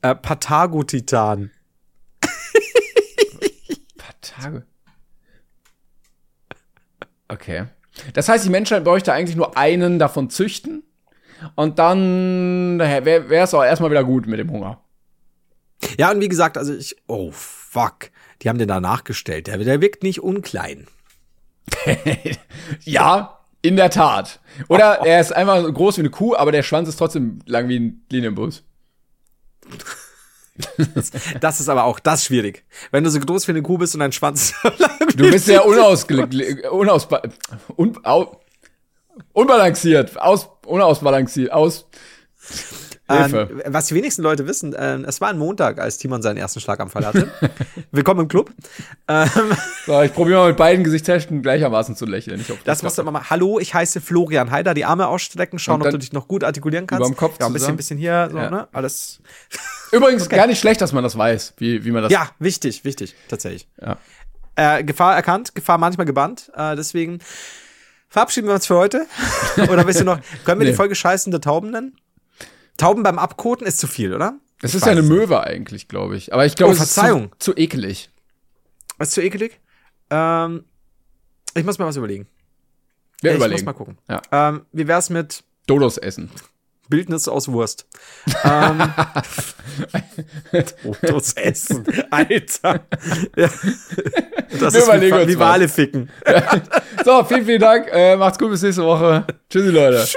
Äh, Patago-Titan. Paar Tage. Okay. Das heißt, die Menschheit bräuchte eigentlich nur einen davon züchten. Und dann wäre es auch erstmal wieder gut mit dem Hunger. Ja, und wie gesagt, also ich, oh fuck, die haben den da nachgestellt. Der, der wirkt nicht unklein. Ja, in der Tat. Oder er ist einfach so groß wie eine Kuh, aber der Schwanz ist trotzdem lang wie ein Linienbus. Das ist aber auch das schwierig. Wenn du so groß wie eine Kuh bist und dein Schwanz so lang Du bist sehr unausge unausba un au unbalanciert, aus unausbalanciert, aus. Ähm, was die wenigsten Leute wissen, äh, es war ein Montag, als Timon seinen ersten Schlaganfall hatte. Willkommen im Club. Ähm, So, ich probiere mal mit beiden Gesichtshälften gleichermaßen zu lächeln. Ich hoffe, das musst du immer mal. Hallo, ich heiße Florian Heider. Die Arme ausstrecken, schauen, ob du dich noch gut artikulieren kannst. überm Kopf ja, ein bisschen, bisschen hier, so, Ja. ne? Alles. Übrigens gar nicht schlecht, dass man das weiß, wie, wie man das. Ja, wichtig, wichtig, tatsächlich. Ja. Äh, Gefahr erkannt, Gefahr manchmal gebannt. Äh, deswegen verabschieden wir uns für heute. Oder willst du noch, können wir Nee. die Folge scheißende Tauben nennen? Tauben beim Abkoten ist zu viel, oder? Ich ist ja eine es. Möwe eigentlich, glaube ich. Aber ich glaube, Oh, es ist Verzeihung. zu, zu ekelig. Ist zu ekelig? Ähm, ich muss mal was überlegen. Wir ich überlegen. muss mal gucken. Ja. Ähm, wie wär's mit Dodos essen. Bildnis aus Wurst? ähm, Fotos essen. Alter. Ja. Das Wir ist überlegen wie, uns wie. Wale ficken. So, vielen, vielen Dank. Äh, macht's gut, bis nächste Woche. Tschüssi, Leute. Tschüss.